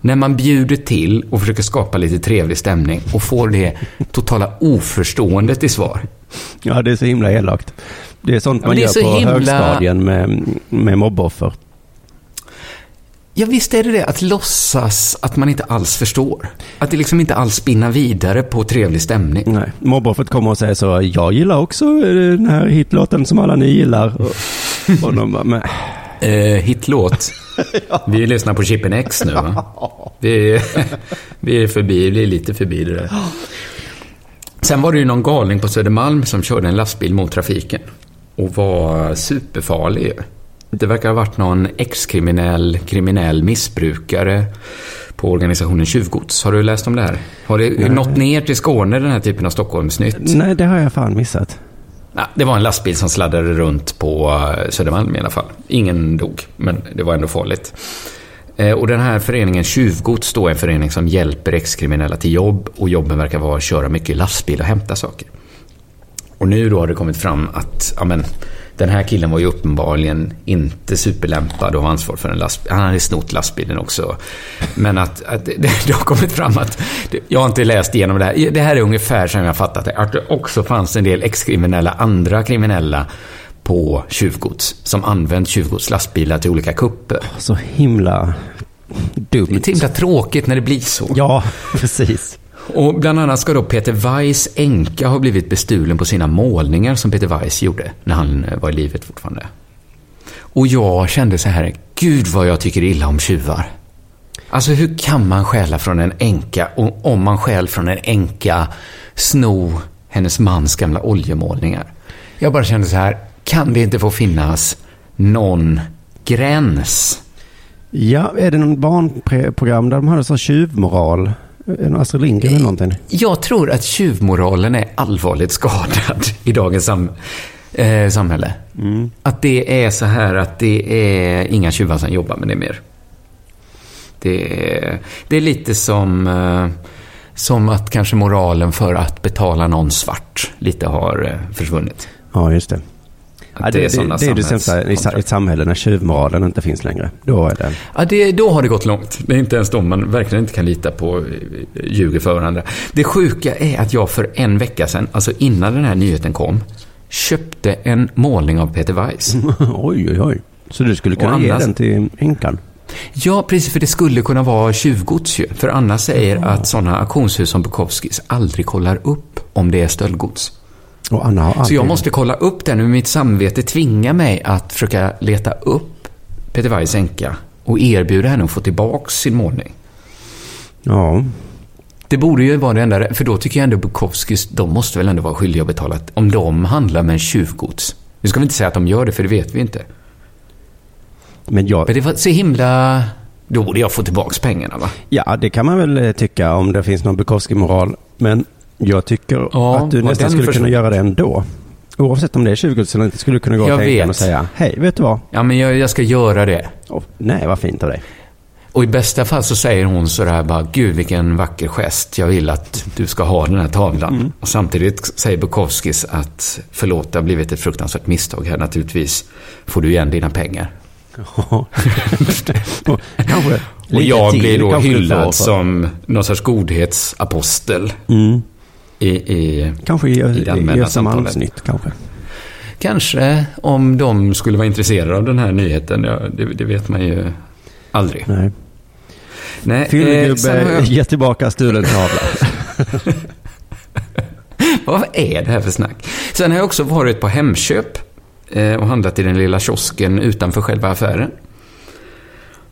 När man bjuder till och försöker skapa lite trevlig stämning och får det totala oförståendet i svar. Ja, det är så himla elakt. Det är sånt Ja, man är gör på himla- högstadien med, med mobboffer. Ja, visst är det det att låtsas att man inte alls förstår. Att det liksom inte alls spinnar vidare på trevlig stämning. Nej, mobboffret kommer och säger så, jag gillar också eh, den här hitlåten som alla ni gillar. Och, och de bara, men, Eh, hitlåt. Vi lyssnar på Chippen X nu va? Vi, vi är förbi, vi är lite förbi det där. Sen var det ju någon galning på Södermalm som körde en lastbil mot trafiken. Och var superfarlig. Det verkar ha varit någon ex-kriminell, kriminell missbrukare på organisationen Tjuvgods. Har du läst om det här? Har det nått ner till Skåne, den här typen av Stockholmsnytt? nej, det har jag fan missat. Ja, det var en lastbil som sladdade runt på eh, Södermalm i alla fall. Ingen dog, men det var ändå farligt. Eh, Och den här föreningen Tjuvgods då är en förening som hjälper ex-kriminella till jobb och jobben verkar vara att köra mycket lastbil och hämta saker. Och nu då har det kommit fram att ja, men, den här killen var ju uppenbarligen inte superlämpad och har ansvar för en lastbil. Han hade snott lastbilen också. Men att, att det, det har kommit fram att, jag har inte läst igenom det här. Det här är ungefär som jag fattat det. Att det också fanns en del ex-kriminella, andra kriminella på tjuvgods. Som använt tjuvgods lastbilar till olika kupper. Så himla Det är dumt. himla tråkigt när det blir så. Ja, precis. Och bland annat ska då Peter Weiss änka ha blivit bestulen på sina målningar som Peter Weiss gjorde när han eh, var i livet fortfarande. Och jag kände så här, gud vad jag tycker illa om tjuvar. Alltså hur kan man stjäla från en änka och om man stjäl från en änka sno hennes mans gamla oljemålningar? Jag bara kände så här, kan det inte få finnas någon gräns? Ja, är det någon barnprogram där de hade så tjuvmoral? En Astrid Lindgren eller någonting? Jag tror att tjuvmoralen är allvarligt skadad i dagens sam eh, samhälle. Att det är så här att det är inga tjuvar som jobbar med det mer. Det är, det är lite som, eh, som att kanske moralen för att betala någon svart lite har eh, försvunnit. Ja, just det. Ja, det, det, sådana det är det sämsta i ett samhälle när tjuvmoralen inte finns längre. Då är det... Ja, det, då har det gått långt. Det är inte ens de man verkligen inte kan lita på eh, ljuger för varandra. Det sjuka är att jag för en vecka sedan, alltså innan den här nyheten kom, köpte en målning av Peter Weiss. oj, oj, oj. Så du skulle kunna ge den till änkan? Ja, precis, för det skulle kunna vara tjuvgods ju. För Anna säger att sådana auktionshus som Bukowskis aldrig kollar upp om det är stöldgods. Och Anna har Så jag måste kolla upp den och mitt samvete tvingar mig att försöka leta upp Peter Weiss änka och erbjuda henne att få tillbaka sin målning. Ja. Det borde ju vara det enda, för då tycker jag ändå Bukowskis, de måste väl ändå vara skyldiga att betala om de handlar med tjuvgods. Nu ska vi inte säga att de gör det, för det vet vi inte. Men jag... Men det var så himla... Då borde jag få tillbaka pengarna, va? Ja, det kan man väl eh, tycka om det finns någon Bukowski-moral. Men jag tycker Ja, att du nästan skulle kunna göra det ändå. Oavsett om det är 20 eller inte skulle du kunna gå Jag vet. och säga Hej, vet du vad? Ja, men jag, jag ska göra det. Oh, nej, vad fint av dig. Och i bästa fall så säger hon sådär bara, gud vilken vacker gest, jag vill att du ska ha den här tavlan. Och samtidigt säger Bukowskis att, förlåt, det har blivit ett fruktansvärt misstag här, naturligtvis får du igen dina pengar. Ja. Och kanske Och jag blir då hyllad som någon sorts godhetsapostel Mm. I, i Kanske i, I det i allmänna Östermalmsnytt kanske. Kanske om de skulle vara intresserade av den här nyheten, ja, det, det vet man ju aldrig. Nej. Nej, eh, Fyllegubbe har jag, ger tillbaka stulen tavla. vad är det här för snack? Sen har jag också varit på Hemköp eh, och handlat i den lilla kiosken utanför själva affären.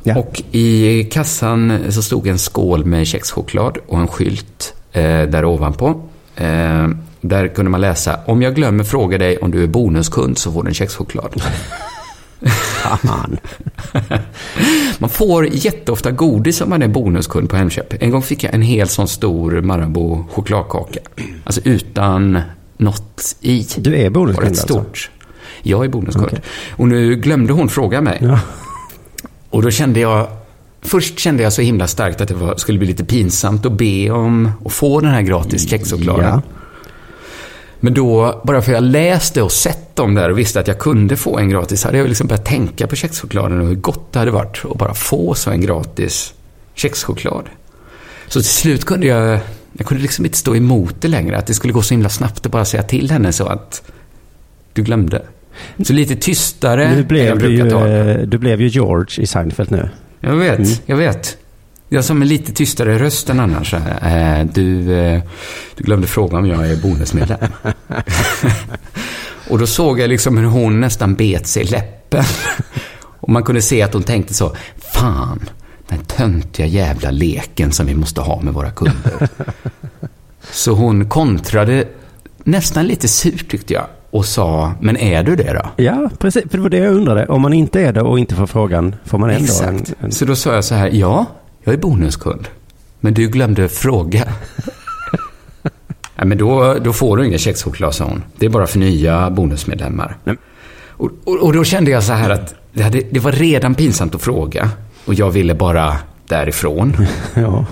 Ja. Och i kassan så stod en skål med kexchoklad och en skylt eh, där ovanpå. Eh, där kunde man läsa, om jag glömmer fråga dig om du är bonuskund så får du en kexchoklad. Fan. Man får jätteofta godis om man är bonuskund på Hemköp. En gång fick jag en hel sån stor Marabou chokladkaka. Alltså utan något i. Du är bonuskund rätt alltså? stort. Jag är bonuskund. Okej. Och nu glömde hon fråga mig. Ja. Och då kände jag... Först kände jag så himla starkt att det var, skulle bli lite pinsamt att be om att få den här gratis kexchokladen. Ja. Men då, bara för jag läste och sett dem där och visste att jag kunde få en gratis, hade jag liksom börjat tänka på kexchokladen och hur gott det hade varit att bara få så en gratis kexchoklad. Så till slut kunde jag, jag kunde liksom inte stå emot det längre, att det skulle gå så himla snabbt att bara säga till henne så att du glömde. Så lite tystare Nu än jag blev du, brukar ju, eh, du blev ju George i Seinfeld nu. Jag vet, Mm. jag vet. Jag som en lite tystare röst än annars. Eh, du, eh, du glömde fråga om jag är bonusmedlem. och då såg jag liksom hur hon nästan bet sig i läppen. och man kunde se att hon tänkte så, fan, den töntiga jävla leken som vi måste ha med våra kunder. så hon kontrade nästan lite surt tyckte jag och sa, men är du det då? Ja, precis. För det var det jag undrade. Om man inte är det och inte får frågan, får man ändå en, Exakt. en... Så då sa jag så här, ja, jag är bonuskund. Men du glömde fråga. ja, men då, då får du ingen kexchoklad, sa hon. Det är bara för nya bonusmedlemmar. Nej. Och, och, och då kände jag så här att det, hade, det var redan pinsamt att fråga. Och jag ville bara därifrån. Ja.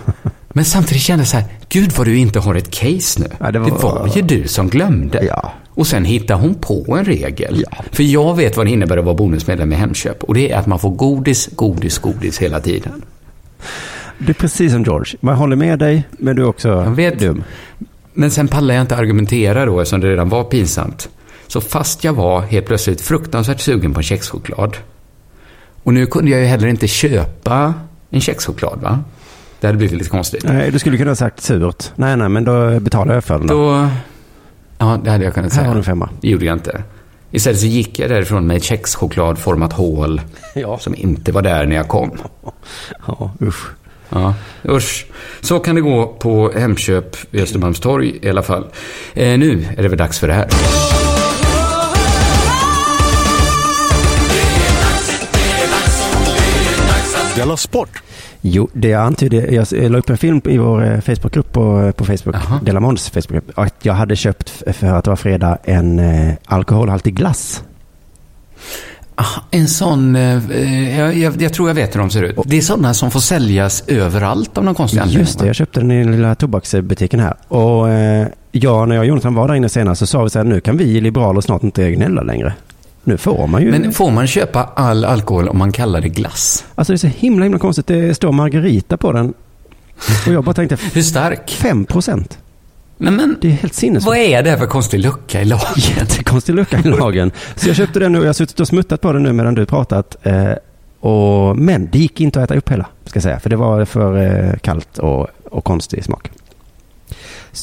Men samtidigt kände jag så här, gud vad du inte har ett case nu. Ja, det det, var- var... ju du som glömde. Ja. Och sen hittar hon på en regel. Ja. För jag vet vad det innebär att vara bonusmedlem i Hemköp. Och det är att man får godis, godis, godis hela tiden. Du är precis som George. Man håller med dig, men du är också Jag vet. dum. Men sen pallade jag inte argumentera då eftersom det redan var pinsamt. Så fast jag var helt plötsligt fruktansvärt sugen på en kexchoklad. Och nu kunde jag ju heller inte köpa en kexchoklad va? Det hade blivit lite konstigt. Nej, du skulle kunna ha sagt surt. Nej, nej, men då betalar jag för den då. Då... Ja, det hade jag kunnat Här har säga. du en femma. Det gjorde jag inte. Istället så gick jag därifrån med ett kexchokladformat hål Ja. som inte var där när jag kom. Ja, usch. Ja, usch. Så kan det gå på Hemköp vid Östermalmstorg i alla fall. Eh, nu är det väl dags för det här. Della Sport! Jo, det jag antydde, jag jag la upp en film i vår eh, Facebookgrupp på, på Facebook. Delamons Facebookgrupp, att jag hade köpt för att det var fredag en eh, alkoholhaltig glass. Ah, en sån, eh, jag, jag, jag tror jag vet hur de ser ut. Det är sådana som får säljas överallt av någon konstig anledning. Just det, jag köpte den i den lilla tobaksbutiken här. Och eh, ja, när jag och Jonathan var där inne senast så sa vi så här, nu kan vi liberaler snart inte gnälla längre. Nu får man ju... Men får man köpa all alkohol om man kallar det glass? Alltså det är så himla, himla konstigt. Det står Margarita på den. Och jag bara tänkte, Hur stark? 5 procent. Nej, men Det är helt sinnessjukt. vad är det här för konstig lucka i lagen? Jättekonstig lucka i lagen. Så jag köpte den nu och jag har suttit och smuttat på den nu medan du pratat. Eh, och, men det gick inte att äta upp hela, ska jag säga. För det var för eh, kallt och, och konstig smak.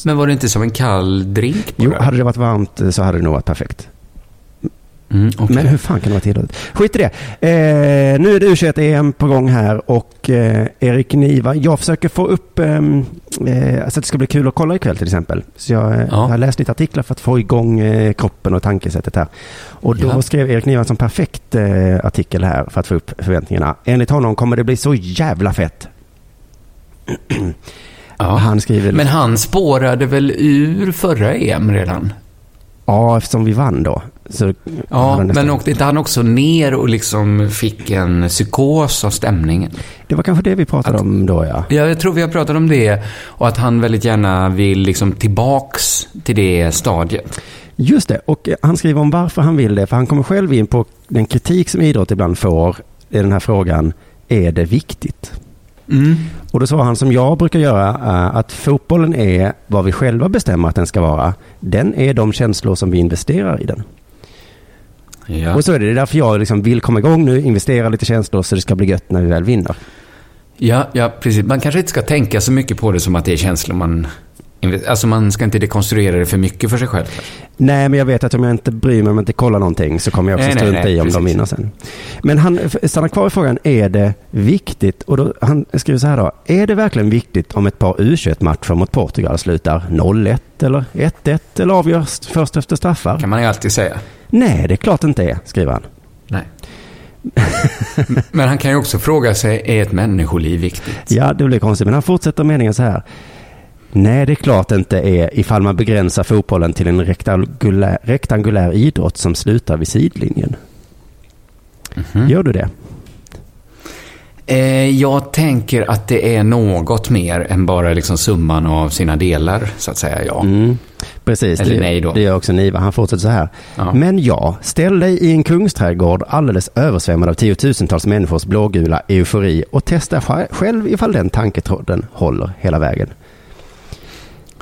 Men var det inte som en kall drink Jo, bara? hade det varit varmt eh, så hade det nog varit perfekt. Mm, okej. Men hur fan kan det vara tillåtet? Skit i det. Eh, nu är det U21-EM på gång här och eh, Erik Niva. Jag försöker få upp ehm, eh, alltså att det ska bli kul att kolla ikväll till exempel. Så jag, eh, Ja. har läst lite artiklar för att få igång eh, kroppen och tankesättet här. Och då Ja. skrev Erik Niva en sån perfekt eh, artikel här för att få upp förväntningarna. Enligt honom kommer det bli så jävla fett. ja. Han skriver... Men han spårade väl ur förra EM redan? Ja, eftersom vi vann då. Så Ja, men åkte inte han också ner och liksom fick en psykos av stämningen? Det var kanske det vi pratade Att- om då ja. Ja, jag tror vi har pratat om det och att han väldigt gärna vill liksom tillbaks till det stadiet. Just det, och han skriver om varför han vill det. För han kommer själv in på den kritik som idrott ibland får i den här frågan. Är det viktigt? Mm. Och då svarar han som jag brukar göra, eh, att fotbollen är vad vi själva bestämmer att den ska vara. Den är de känslor som vi investerar i den. Ja. Och så är det, det är därför jag liksom vill komma igång nu, investera lite känslor så det ska bli gött när vi väl vinner. Ja, ja, precis. Man kanske inte ska tänka så mycket på det som att det är känslor man... Alltså man ska inte dekonstruera det för mycket för sig själv. Nej, men jag vet att om jag inte bryr mig om jag inte kollar någonting så kommer jag också Nej, nej, strunta nej, i om de precis. vinner sen. Men han stannar kvar i frågan, är det viktigt? Och då, han skriver så här då, är det verkligen viktigt om ett par U21-matcher mot Portugal slutar 0-1 eller 1-1 eller avgörs först efter straffar? kan man ju alltid säga. Nej, det är klart inte är, skriver han. Nej. Men han kan ju också fråga sig, är ett människoliv viktigt? Ja, det blir konstigt, men han fortsätter meningen så här. Nej, det är klart inte är ifall man begränsar fotbollen till en rektangulär, rektangulär idrott som slutar vid sidlinjen. Mhm. Gör du det? Eh, jag tänker att det är något mer än bara liksom summan av sina delar, så att säga. Ja. Mm, precis, Eller det, nej då. det gör också Niva. Han fortsätter så här. Ja. Men ja, ställ dig i en kungsträdgård alldeles översvämmad av tiotusentals människors blågula eufori och testa sj- själv ifall den tanketråden håller hela vägen.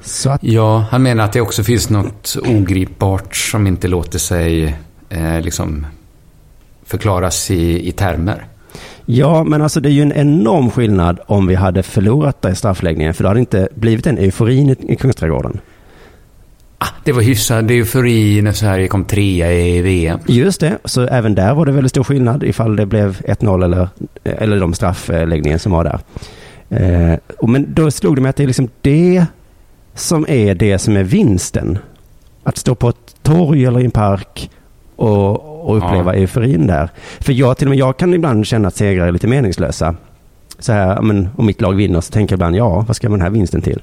Så att, Ja, han menar att det också finns något ogripbart som inte låter sig eh, liksom förklaras i, i termer. ja, men alltså det är ju en enorm skillnad om vi hade förlorat där i straffläggningen, för då hade det inte blivit den euforin i, i kungsträdgården. Ah, det var hyfsad eufori när Sverige kom trea i VM. Just det, så även där var det väldigt stor skillnad ifall det blev 1-0 eller, eller de straffläggningen som var där. Eh, och men då slog det mig att det är liksom det som är det som är vinsten. Att stå på ett torg eller i en park och, och uppleva Ja. euforin där. För jag, till och med jag kan ibland känna att segrar är lite meningslösa. Så här, men om mitt lag vinner så tänker jag ibland, ja, vad ska man den här vinsten till?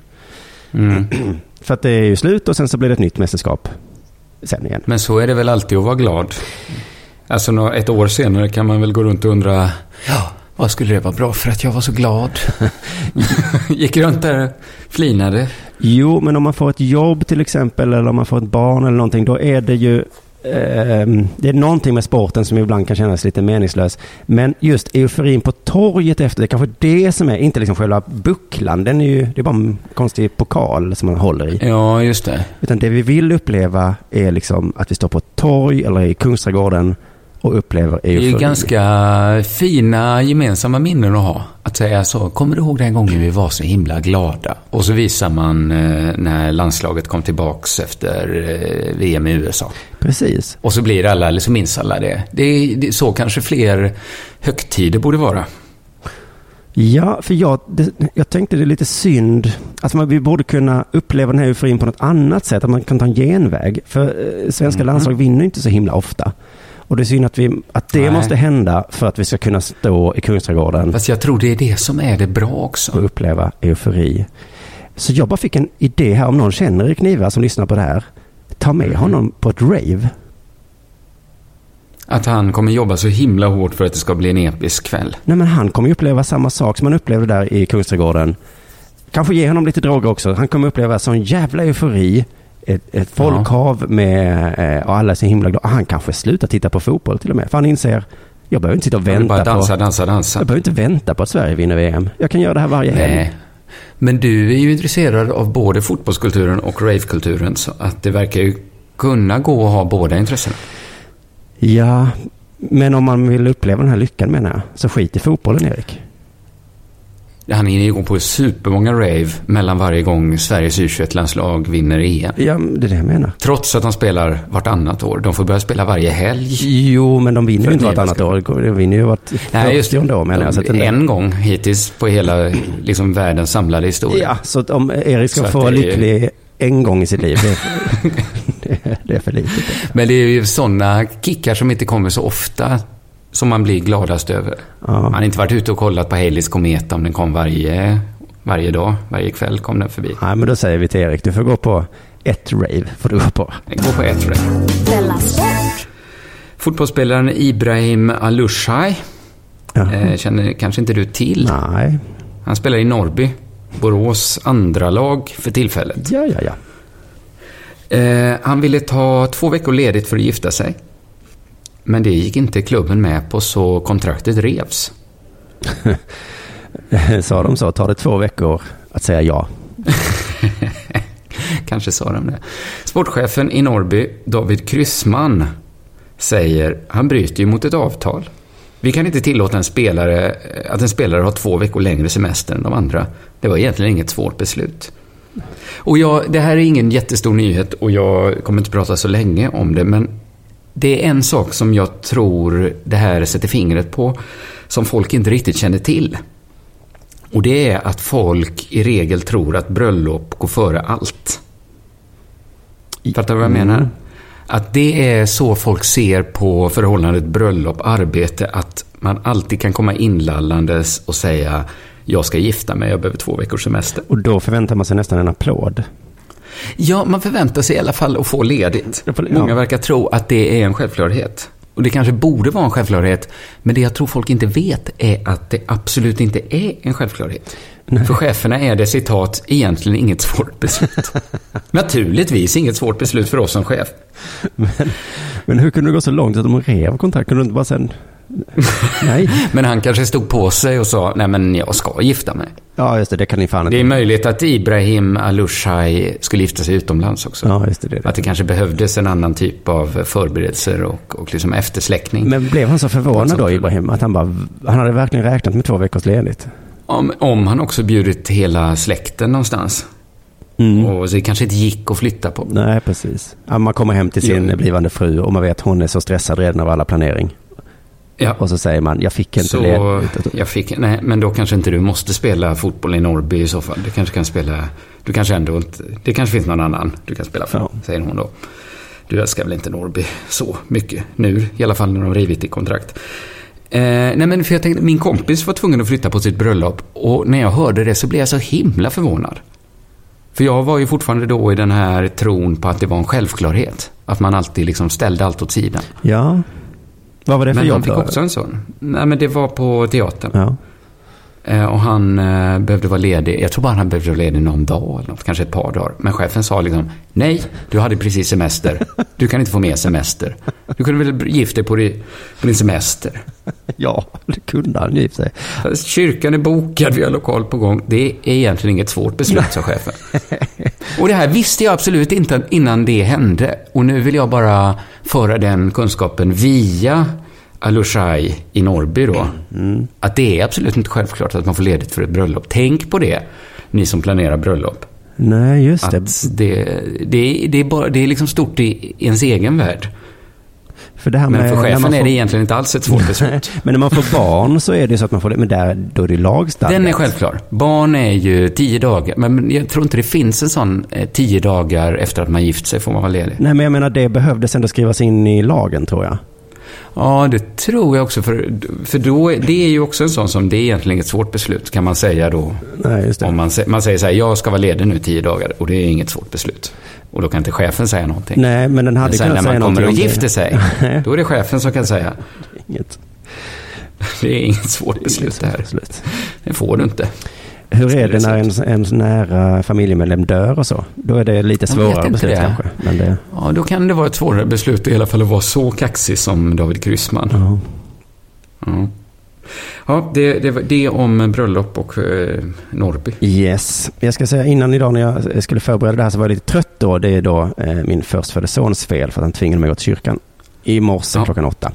Mm. För att det är ju slut och sen så blir det ett nytt mästerskap sen igen. Men så är det väl alltid att vara glad. Alltså nå- ett år senare kan man väl gå runt och undra, ja, vad skulle det vara bra för att jag var så glad? Gick runt där och flinade. Jo, men om man får ett jobb till exempel eller om man får ett barn eller någonting, då är det ju det är någonting med sporten som ibland kan kännas lite meningslös. Men just euforin på torget efter, det är kanske det som är, inte liksom själva bucklan, den är ju, det är bara en konstig pokal som man håller i. Ja, just det. Utan det vi vill uppleva är liksom att vi står på ett torg eller i Kungsträdgården och upplever Det är ju ganska fina gemensamma minnen att ha. Att säga så, kommer du ihåg den gången vi var så himla glada? Och så visar man eh, när landslaget kom tillbaks efter eh, VM i USA. Precis. Och så blir alla, eller så minns alla det. Det är, det är så kanske fler högtider borde vara. Ja, för jag, det, jag tänkte det är lite synd att man, vi borde kunna uppleva den här euforin på något annat sätt, att man kan ta en genväg. För eh, svenska Mhm. landslag vinner inte så himla ofta. Och det är synd att, vi, att det Nej. måste hända för att vi ska kunna stå i Kungsträdgården Fast jag tror det är det som är det bra också. och uppleva eufori. Så jag bara fick en idé här, om någon känner Erik Niva som lyssnar på det här, ta med honom på ett rave. Att han kommer jobba så himla hårt för att det ska bli en episk kväll. Nej men han kommer uppleva samma sak som han upplevde där i Kungsträdgården. Kanske ge honom lite droger också. Han kommer uppleva sån jävla eufori ett, ett folkhav med, eh, och alla är så himla glada. Han kanske slutar titta på fotboll till och med. För han inser, jag behöver inte sitta och vänta bara dansa, på... dansa, dansa. Jag behöver inte vänta på att Sverige vinner VM. Jag kan göra det här varje helg. Men du är ju intresserad av både fotbollskulturen och ravekulturen. Så att det verkar ju kunna gå att ha båda intressena. Ja, men om man vill uppleva den här lyckan menar jag, så skit i fotbollen Erik. Han ju gå på supermånga rave mellan varje gång Sveriges U21-landslag vinner EM. Ja, det är det jag menar. Trots att de spelar vartannat år. De får börja spela varje helg. Jo, men de vinner ju inte vartannat år. De vinner ju vart Nej, just 40 år menar jag. Så där- En gång hittills på hela liksom, världens samlade historia. Ja, så om Erik ska få vara är- lycklig en gång i sitt liv, det är, det är, är för litet. Men det är ju sådana kickar som inte kommer så ofta som man blir gladast över. Ja. Man har inte varit ute och kollat på Haleys komet om den kom varje, varje dag, varje kväll kom den förbi. Nej, men då säger vi till Erik, du får gå på ett rave. Får du gå på. Går på ett rave. Fotbollsspelaren Ibrahim Alushaj Jaha. eh, känner kanske inte du till. Nej, Han spelar i Norrby, Borås andra lag för tillfället. ja, ja, ja. Eh, han ville ta två veckor ledigt för att gifta sig. Men det gick inte klubben med på så kontraktet revs. Sa de så, tar det två veckor att säga ja. Kanske sa de det. Sportchefen i Norrby, David Kryssman, säger han bryter ju mot ett avtal. Vi kan inte tillåta en spelare, att en spelare har två veckor längre semester än de andra. Det var egentligen inget svårt beslut. Och jag, det här är ingen jättestor nyhet och jag kommer inte prata så länge om det, men det är en sak som jag tror det här sätter fingret på, som folk inte riktigt känner till. Och det är att folk i regel tror att bröllop går före allt. Fattar du vad jag menar? Att det är så folk ser på förhållandet bröllop-arbete. Att man alltid kan komma inlallandes och säga jag ska gifta mig, jag behöver två veckors semester. Och då förväntar man sig nästan en applåd. Ja, man förväntar sig i alla fall att få ledigt. Många verkar tro att det är en självklarhet. Och det kanske borde vara en självklarhet. Men det jag tror folk inte vet är att det absolut inte är en självklarhet. För cheferna är det citat egentligen inget svårt beslut. Naturligtvis inget svårt beslut för oss som chef. Men, men hur kunde det gå så långt att de rev kontraktet? Kunde du inte bara sen... Nej. Men han kanske stod på sig och sa, nej men jag ska gifta mig. Ja, just det. Det kan ni fan Det är inte. möjligt att Ibrahim Alushaj skulle gifta sig utomlands också. Ja, just det. det, det. Att det kanske behövdes en annan typ av förberedelser och, och liksom eftersläckning. Men blev han så förvånad då, Ibrahim? Att han bara... Han hade verkligen räknat med två veckors ledigt. Om, om han också bjudit hela släkten någonstans. Mm. Och det kanske inte gick att flytta på. Nej, precis. Ja, man kommer hem till sin Ja. blivande fru och man vet att hon är så stressad redan av alla planering. Ja. Och så säger man, jag fick inte Så ledigt. jag fick, nej, men då kanske inte du måste spela fotboll i Norrby i så fall. Du kanske kan spela, du kanske ändå inte, det kanske finns någon annan du kan spela för, Ja. säger hon då. Du älskar väl inte Norrby så mycket nu, i alla fall när de rivit ditt kontrakt. Eh, nej men för jag tänkte, min kompis var tvungen att flytta på sitt bröllop och när jag hörde det så blev jag så himla förvånad. För jag var ju fortfarande då i den här tron på att det var en självklarhet. Att man alltid liksom ställde allt åt sidan. Ja. Vad var det för Men jobb han fick också en sån. Nej men det var på teatern. Ja. Eh, Och han eh, behövde vara ledig, jag tror bara han behövde vara ledig någon dag eller något, kanske ett par dagar. Men chefen sa liksom, nej, du hade precis semester. Du kan inte få mer semester. Du kunde väl gifta dig på din semester. Ja, det kunde han ju sig. Kyrkan är bokad, vi har lokal på gång. Det är egentligen inget svårt beslut, sa chefen. Och det här visste jag absolut inte innan det hände. Och nu vill jag bara föra den kunskapen via Alushaj i Norrby då. Att det är absolut inte självklart att man får ledigt för ett bröllop. Tänk på det, ni som planerar bröllop. Nej, just det. Det, det, det, är bara, det är liksom stort i ens egen värld. För det här Men med för när chefen man är får- det egentligen inte alls ett svårt beslut. Men när man får barn så är det så att man får det, men där, då är det lagstadgat. Den är självklar. Barn är ju tio dagar, men jag tror inte det finns en sån eh, tio dagar efter att man gift sig får man vara ledig. Nej, men jag menar det behövdes ändå skrivas in i lagen tror jag. Ja, det tror jag också, för, för då, det är ju också en sån som, det är egentligen ett svårt beslut, kan man säga då. Nej, just det. Om man, man säger så här, jag ska vara ledig nu tio dagar, och det är inget svårt beslut. Och då kan inte chefen säga någonting. Nej, men den hade Men sen när kunnat säga man kommer någonting och det. gifter sig, då är det chefen som kan säga, Inget. det är inget svårt beslut det här. Beslut. Det får du inte. Hur är det när det en, en nära familjemedlem dör och så? Då är det lite svårare beslut det. kanske. Men det, Ja, då kan det vara ett svårare beslut i alla fall att vara så kaxig som David Kryssman. ja. Ja, ja det, det, det om bröllop och eh, Norrby. Yes. Jag ska säga innan idag när jag skulle förbereda det här så var jag lite trött då. Det är då eh, min förstfödde sons fel för att han tvingade mig att gå till kyrkan i morse Ja. klockan åtta.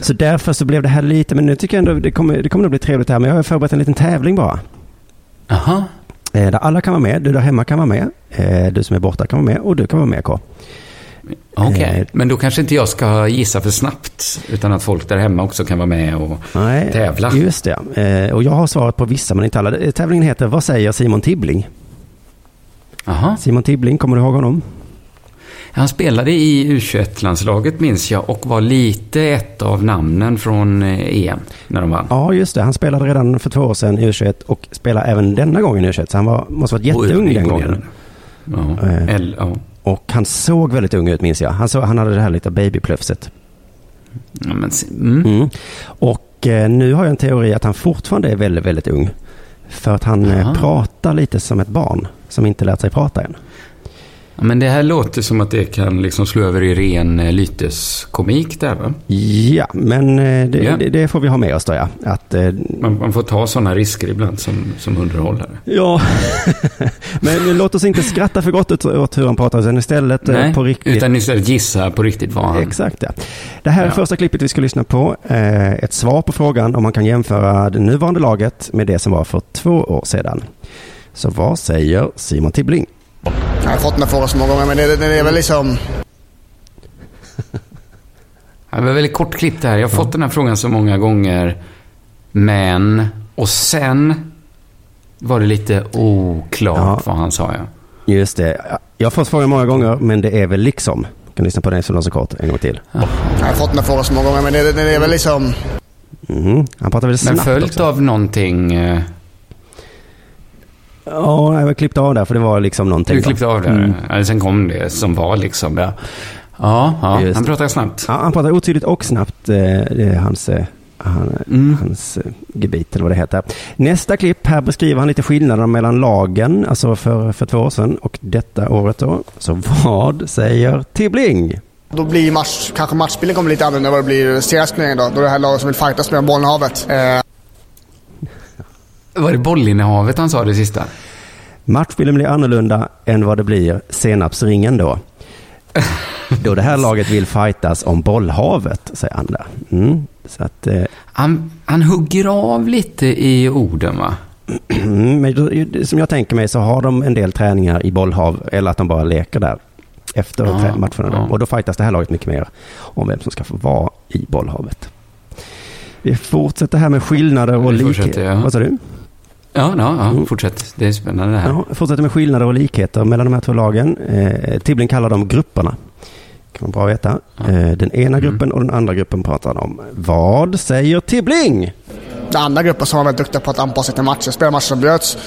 Så därför så blev det här lite, men nu tycker jag ändå det kommer, det kommer nog bli trevligt här. Men jag har förberett en liten tävling bara. Aha. Eh, där alla kan vara med. Du där hemma kan vara med. Eh, du som är borta kan vara med och du kan vara med K. Okej, Eh. men då kanske inte jag ska gissa för snabbt. Utan att folk där hemma också kan vara med och Nej, tävla. Just det. Eh, och jag har svarat på vissa men inte alla. Eh, Tävlingen heter Vad säger Simon Tibbling? Aha. Simon Tibbling, kommer du ihåg honom? Han spelade i U21-landslaget minns jag och var lite ett av namnen från EM när de vann. Ja, just det. Han spelade redan för två år sedan i U21 och spelar även denna gången i U21. Så han var, måste varit jätteung den gången. Ja. Eller, ja. Och han såg väldigt ung ut minns jag. Han, såg, han hade det här lite babyplufset. Ja, men, mm. Mm. Och eh, nu har jag en teori att han fortfarande är väldigt, väldigt ung. För att han eh, Jaha. pratar lite som ett barn som inte lärt sig prata än. Men det här låter som att det kan liksom slå över i ren eh, lyteskomik där va? Ja, men eh, det, Ja. det, det får vi ha med oss då ja. Att, eh, Man, man får ta sådana risker ibland som, som underhållare. ja, men låt oss inte skratta för gott åt, hur han pratar utan istället Nej, på riktigt. utan istället gissa på riktigt vad han... Exakt ja. Det här är Ja. första klippet vi ska lyssna på. Ett svar på frågan om man kan jämföra det nuvarande laget med det som var för två år sedan. Så vad säger Simon Tibbling? Jag har fått den frågan så många gånger, men det, det, det är väl liksom... Det var väldigt kort klipp det här. Jag har fått den här frågan så många gånger. Men... Och sen var det lite oklart Ja. vad han sa. Ja. Just det. Jag har fått frågan många gånger, men det är väl liksom. Jag kan lyssna på den som var så kort en gång till. Jag har fått den här frågan så många gånger, men det, det, det är väl liksom... Mhm. Han pratar väldigt Men snabbt följt också. av någonting... Ja, jag har klippt av där för det var liksom någonting. Du klippte av det? Mm. Eller sen kom det som var liksom. Ja, ja, ja Just han pratar snabbt. Ja, han pratar otydligt och snabbt. eh, Det är hans, eh, han, Mm. hans eh, gebit eller vad det heter. Nästa klipp, här beskriver han lite skillnader mellan lagen, alltså för, för två år sedan och detta året då. Så vad säger Tibbling? Då blir match, kanske matchbilden kommer lite annorlunda än vad det blir turneringen då. Då är det här laget som vill fightas med Bollhavet. Eh, Var det bollinnehavet han sa det sista? Matchbilden blir annorlunda än vad det blir senapsringen då. Då det här laget vill fightas om bollhavet, säger han där. Mm. Så att, eh, Han, han hugger av lite i orden va? Mm, Men som jag tänker mig så har de en del träningar i bollhav eller att de bara leker där efter Ja, matcherna. då. ja. Och då fightas det här laget mycket mer om vem som ska få vara i bollhavet. Vi fortsätter här med skillnader och likheter. ja. Vad sa du? Ja, ja, ja Mm. fortsätt. Det är spännande det här. Ja, fortsätter med skillnader och likheter mellan de här två lagen. Eh, Tibbling kallar dem grupperna. kan man bra veta. Ja. Eh, den ena Mm. gruppen och den andra gruppen pratar han om. Vad säger Tibbling? den andra gruppen som var väldigt duktiga på att anpassa sig till matcher. Spela matcher som bröts.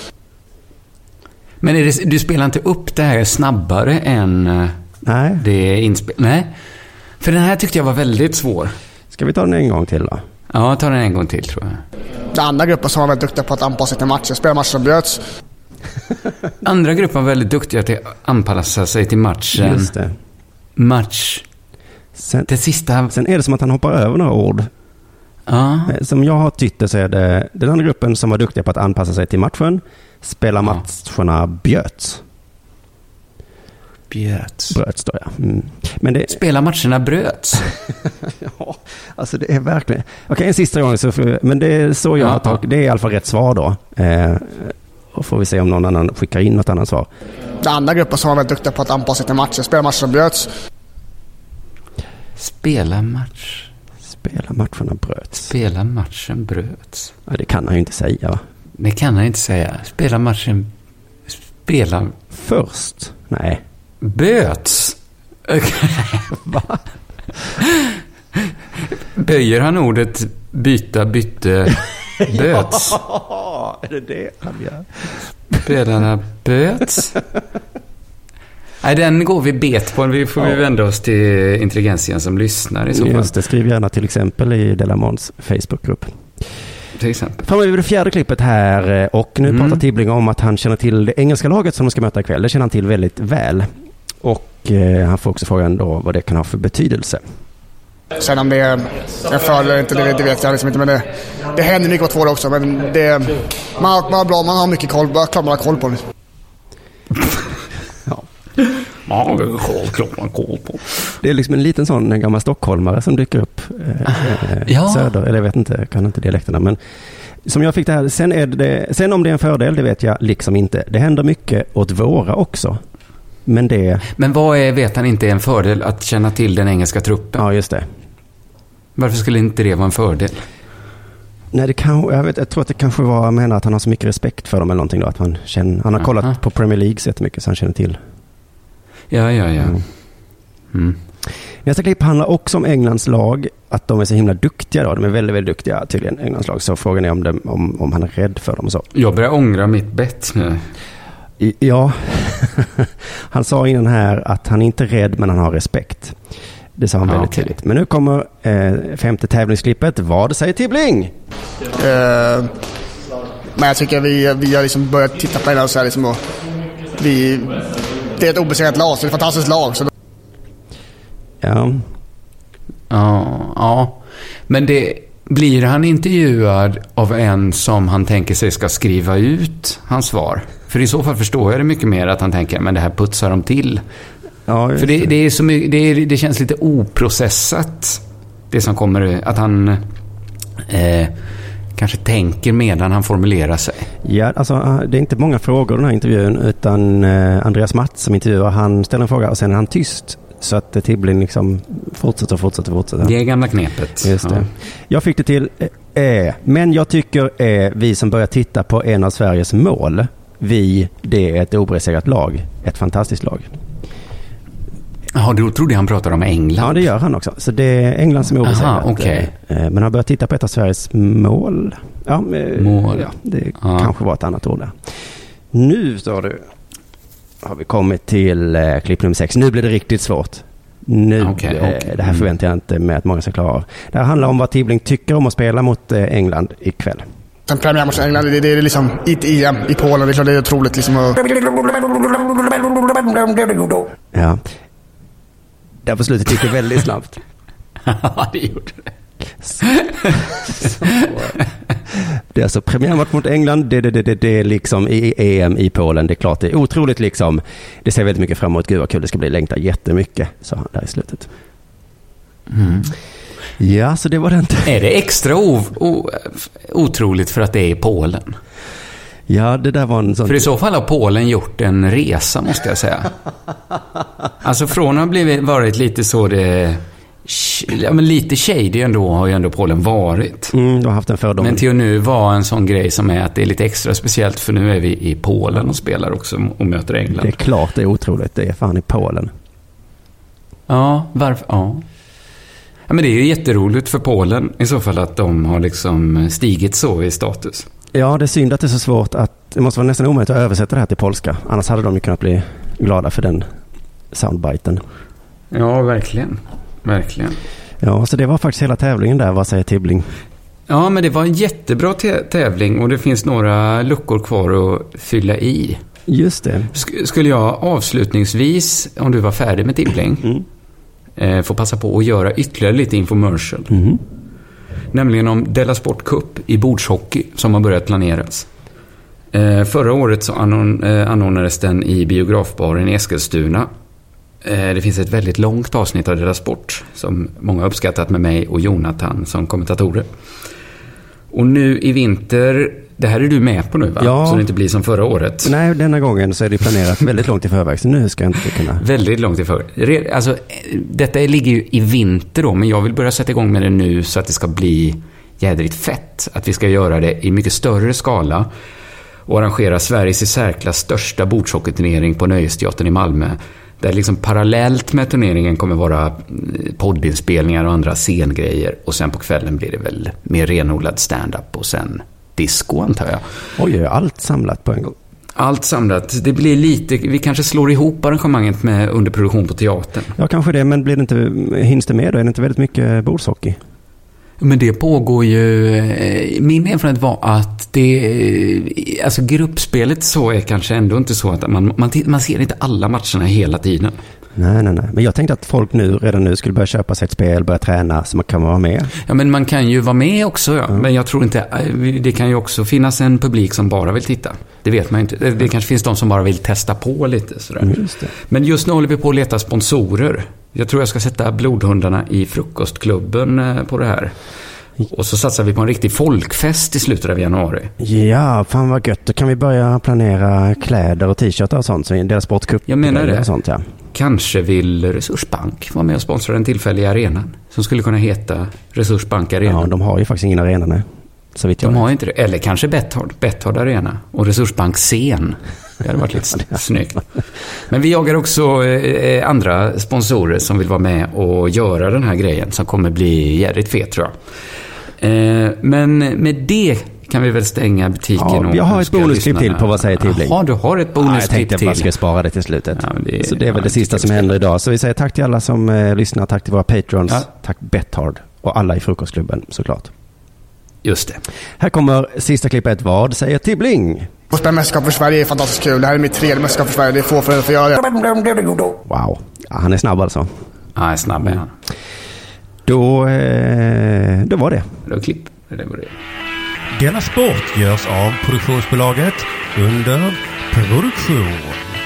Men är det, du spelar inte upp det här snabbare än eh, Nej, det är inspel... Nej. För den här tyckte jag var väldigt svår. ska vi ta den en gång till då? Ja, ta den en gång till tror jag. Den andra gruppen som var väldigt duktiga på att anpassa sig till matcher. Spela matcher som bröts. Andra gruppen var väldigt duktiga till att anpassa sig till matchen. Just det. Match. Sen, Det sista... sen är det som att han hoppar över några ord. Ja. Eh, Som jag har tytt det så är det den andra gruppen som var duktiga på att anpassa sig till matchen. Spela Ja. matcherna bjöts. Bröts då ja. Mm. Men det, Spela matcherna bröts. ja, alltså det är verkligen... Okej, en sista gång. Så, men det är så jag Ja, har tagit. ja. Det är i alla fall rätt svar då. Eh, och får vi se om någon annan skickar in något annat svar. Den andra gruppen som var väldigt duktiga på att anpassa sig till matcher. Spela matcher som bröts. Spela match. Spela matcherna bröts. Spela matchen bröts. Ja, det kan han ju inte säga va? Det kan han inte säga. Spela matchen... Spela... Först? Nej. Böts. Va? Böjer han ordet byta, bytte, böts? är det det han gör? Spelarna böts? Nej, den går vi bet på. Vi får vi vända oss till intelligensien som lyssnar i så fall. Just det, skriv gärna till exempel i Delamons Facebookgrupp. till exempel. Framme vid det fjärde klippet här och nu Mm. pratar Tibbling om att han känner till det engelska laget som de ska möta ikväll. Det känner han till väldigt väl. Och eh, han får också frågan då vad det kan ha för betydelse. Sen om det är en fördel eller inte, det, det vet jag liksom inte. Men det, det händer mycket åt två håll också. Men det, man, har- man har bra, man har mycket koll. Bara klart man har koll på det. Ja. Ja, det är självklart man koll på. Det är liksom en liten sån en gammal stockholmare som dyker upp. Eh, eh, Ja. Söder, eller jag vet inte, jag kan inte dialekterna. Men som jag fick det här, sen, är det, sen om det är en fördel, det vet jag liksom inte. Det händer mycket åt våra också. Men det, Men vad är, vet han inte är en fördel att känna till den engelska truppen? ja just det. Varför skulle inte det vara en fördel? Nej, det kan, jag, vet, jag tror att det kanske var, jag menar att han har så mycket respekt för dem eller någonting då. Att han, känner, han har kollat Aha. på Premier League så jättemycket så han känner till. Ja, ja, ja. Mm. Mm. Nästa klipp handlar också om Englands lag. Att de är så himla duktiga då. De är väldigt, väldigt duktiga tydligen, Englands lag. Så frågan är om, det, om, om han är rädd för dem och så. Jag börjar ångra mitt bett nu. Ja, han sa innan här att han inte är rädd men han har respekt. Det sa han Ja, väldigt okej. tydligt. Men nu kommer eh, femte tävlingsklippet. Vad säger Tibbling? Eh, men jag tycker vi, vi har liksom börjat titta på det och så här liksom och vi, Det är ett obesegrat lag, så det är ett fantastiskt lag. Så Ja, Ja, ja. Men det, blir han intervjuad av en som han tänker sig ska skriva ut hans svar? För i så fall förstår jag det mycket mer att han tänker, men det här putsar de till. ja För det, det, är så mycket, det, är, det känns lite oprocessat. Det som kommer, att han eh, kanske tänker medan han formulerar sig. Ja, alltså, eh, det är inte många frågor i den här intervjun utan eh, Andreas Mats som intervjuar, han ställer en fråga och sen är han tyst. Så att eh, Tibbling liksom fortsätter och fortsätter och fortsätter. Det är gamla knepet. Just det. Ja. Jag fick det till eh, eh, men jag tycker eh, vi som börjar titta på en av Sveriges mål, vi, det är ett obesegrat lag. Ett fantastiskt lag. Jaha, då trodde han pratade om England. Ja, det gör han också. Så det är England som är obesegrat. okej. Eh, Men han börjat titta på ett av Sveriges mål. Ja, eh, Mål. Ja, det Ja. kanske var ett annat ord där. Nu står du. Har vi kommit till eh, klipp nummer sex. Nu blir det riktigt svårt. Nu, eh, okej. det här Mm. förväntar jag inte mig att många ska klara av. Det här handlar om vad Tibbling tycker om att spela mot eh, England ikväll. Sen premiärmatchen i England, det, det är liksom i ett EM i Polen. Det är klart det är otroligt liksom. att- Ja. Där på slutet gick det väldigt snabbt. Ja, det gjorde det. Det är alltså premiärmatch mot England. Det, det, det, det, det är liksom i EM i Polen. Det är klart det är otroligt liksom. Det ser väldigt mycket fram emot. Gud vad kul det ska bli. Längtar jättemycket. Sa han där i slutet. Mm. Ja, så det var den. Är det extra otroligt för att det är i Polen? Ja, det där var en sån. För i så fall har Polen gjort en resa, måste jag säga. Alltså från att ha blivit, varit lite så det... Ja, men lite shady ändå har ju ändå Polen varit. Mm, du har haft en fördom. Men till att nu vara en sån grej som är att det är lite extra speciellt för nu är vi i Polen och spelar också och möter Det är England. klart det är otroligt. Det är fan i Polen. Ja, varför? Ja. Ja. men det är ju jätteroligt för Polen i så fall att de har liksom stigit så i status. Ja, det är synd att det är så svårt att... Det måste vara nästan omöjligt att översätta det här till polska. Annars hade de ju kunnat bli glada för den soundbiten. Ja, verkligen. Verkligen. Ja, så det var faktiskt hela tävlingen där. Vad säger Tibbling? Ja, men det var en jättebra tä- tävling och det finns några luckor kvar att fylla i. Just det. Sk- skulle jag avslutningsvis, om du var färdig med Tibbling, Mm. Eh, få passa på att göra ytterligare lite infomercial. Mhm. Nämligen om Della Sport Cup i bordshockey som har börjat planeras. Eh, förra året så annon, eh, anordnades den i biografbaren i Eskilstuna. Eh, det finns ett väldigt långt avsnitt av Della Sport som många uppskattat med mig och Jonathan som kommentatorer. Och nu i vinter, det här är du med på nu va? Ja. Så det inte blir som förra året. Nej, denna gången så är det planerat väldigt långt i förväg. Så nu ska jag inte kunna... Väldigt långt ifrån. Re- Alltså, eh, detta ligger ju i vinter då, men jag vill börja sätta igång med det nu så att det ska bli jädrigt fett. Att vi ska göra det i mycket större skala och arrangera Sveriges i särklass största bordshockeyturnering på Nöjesteatern i Malmö. Där liksom parallellt med turneringen kommer vara mm, poddinspelningar och andra scengrejer. Och sen på kvällen blir det väl mer renodlad stand-up och sen disco antar jag. Oj, allt samlat på en gång. Allt samlat. Det blir lite, vi kanske slår ihop arrangemanget med underproduktion på teatern. Ja, kanske det. Men blir det inte, hinns det med då? Är det inte väldigt mycket bordshockey? Men det pågår ju... eh, Min erfarenhet var att det... eh, Alltså gruppspelet så är kanske ändå inte så att man, man, man ser inte alla matcherna hela tiden. Nej, nej, nej. Men jag tänkte att folk nu, redan nu skulle börja köpa sig ett spel, börja träna så man kan vara med. Ja, men man kan ju vara med också. Ja. Men jag tror inte... eh, Det kan ju också finnas en publik som bara vill titta. Det vet man ju inte. Det, det kanske finns de som bara vill testa på lite sådär. Mm, Just. Men just nu håller vi på att leta sponsorer. Jag tror jag ska sätta blodhundarna i frukostklubben eh, på det här. Och så satsar vi på en riktig folkfest i slutet av januari. Ja, fan vad gött. Då kan vi börja planera kläder och t-shirtar och sånt. Så deras sportcup Jag menar det. sånt, ja. Kanske vill Resursbank vara med och sponsra den tillfälliga arenan. Som skulle kunna heta Resursbank Arena. Ja, de har ju faktiskt ingen arena nu. Så vitt jag De vet. har inte det. Eller kanske Betthard. Betthard Arena. Och Resursbank Scen. Det hade varit lite snyggt. Men vi jagar också eh, andra sponsorer som vill vara med och göra den här grejen. Som kommer bli jävligt fet tror jag. Eh, men med det kan vi väl stänga butiken. Ja, jag har ett bonusklipp till på vad säger Tibbling. Jaha, du har ett Ja, jag bonusklipp tänkte att till. ska spara det till slutet. Ja, det- så det är ja, väl det sista som händer idag. Så vi säger tack till alla som eh, lyssnar. Tack till våra patrons. Ja. Tack Betthard. Och alla i Frukostklubben såklart. Just det. Här kommer sista klippet. Vad säger Tibbling? Att spela mästerskap för Sverige är fantastiskt kul. Det här är mitt tredje mästerskap för Sverige. Det är få föräldrar som göra det. Wow. Ja, han är snabb alltså. Ja, snabb är han. Då, eh, då var det. Då klipp. Det går det. Denna sport görs av produktionsbolaget under produktion.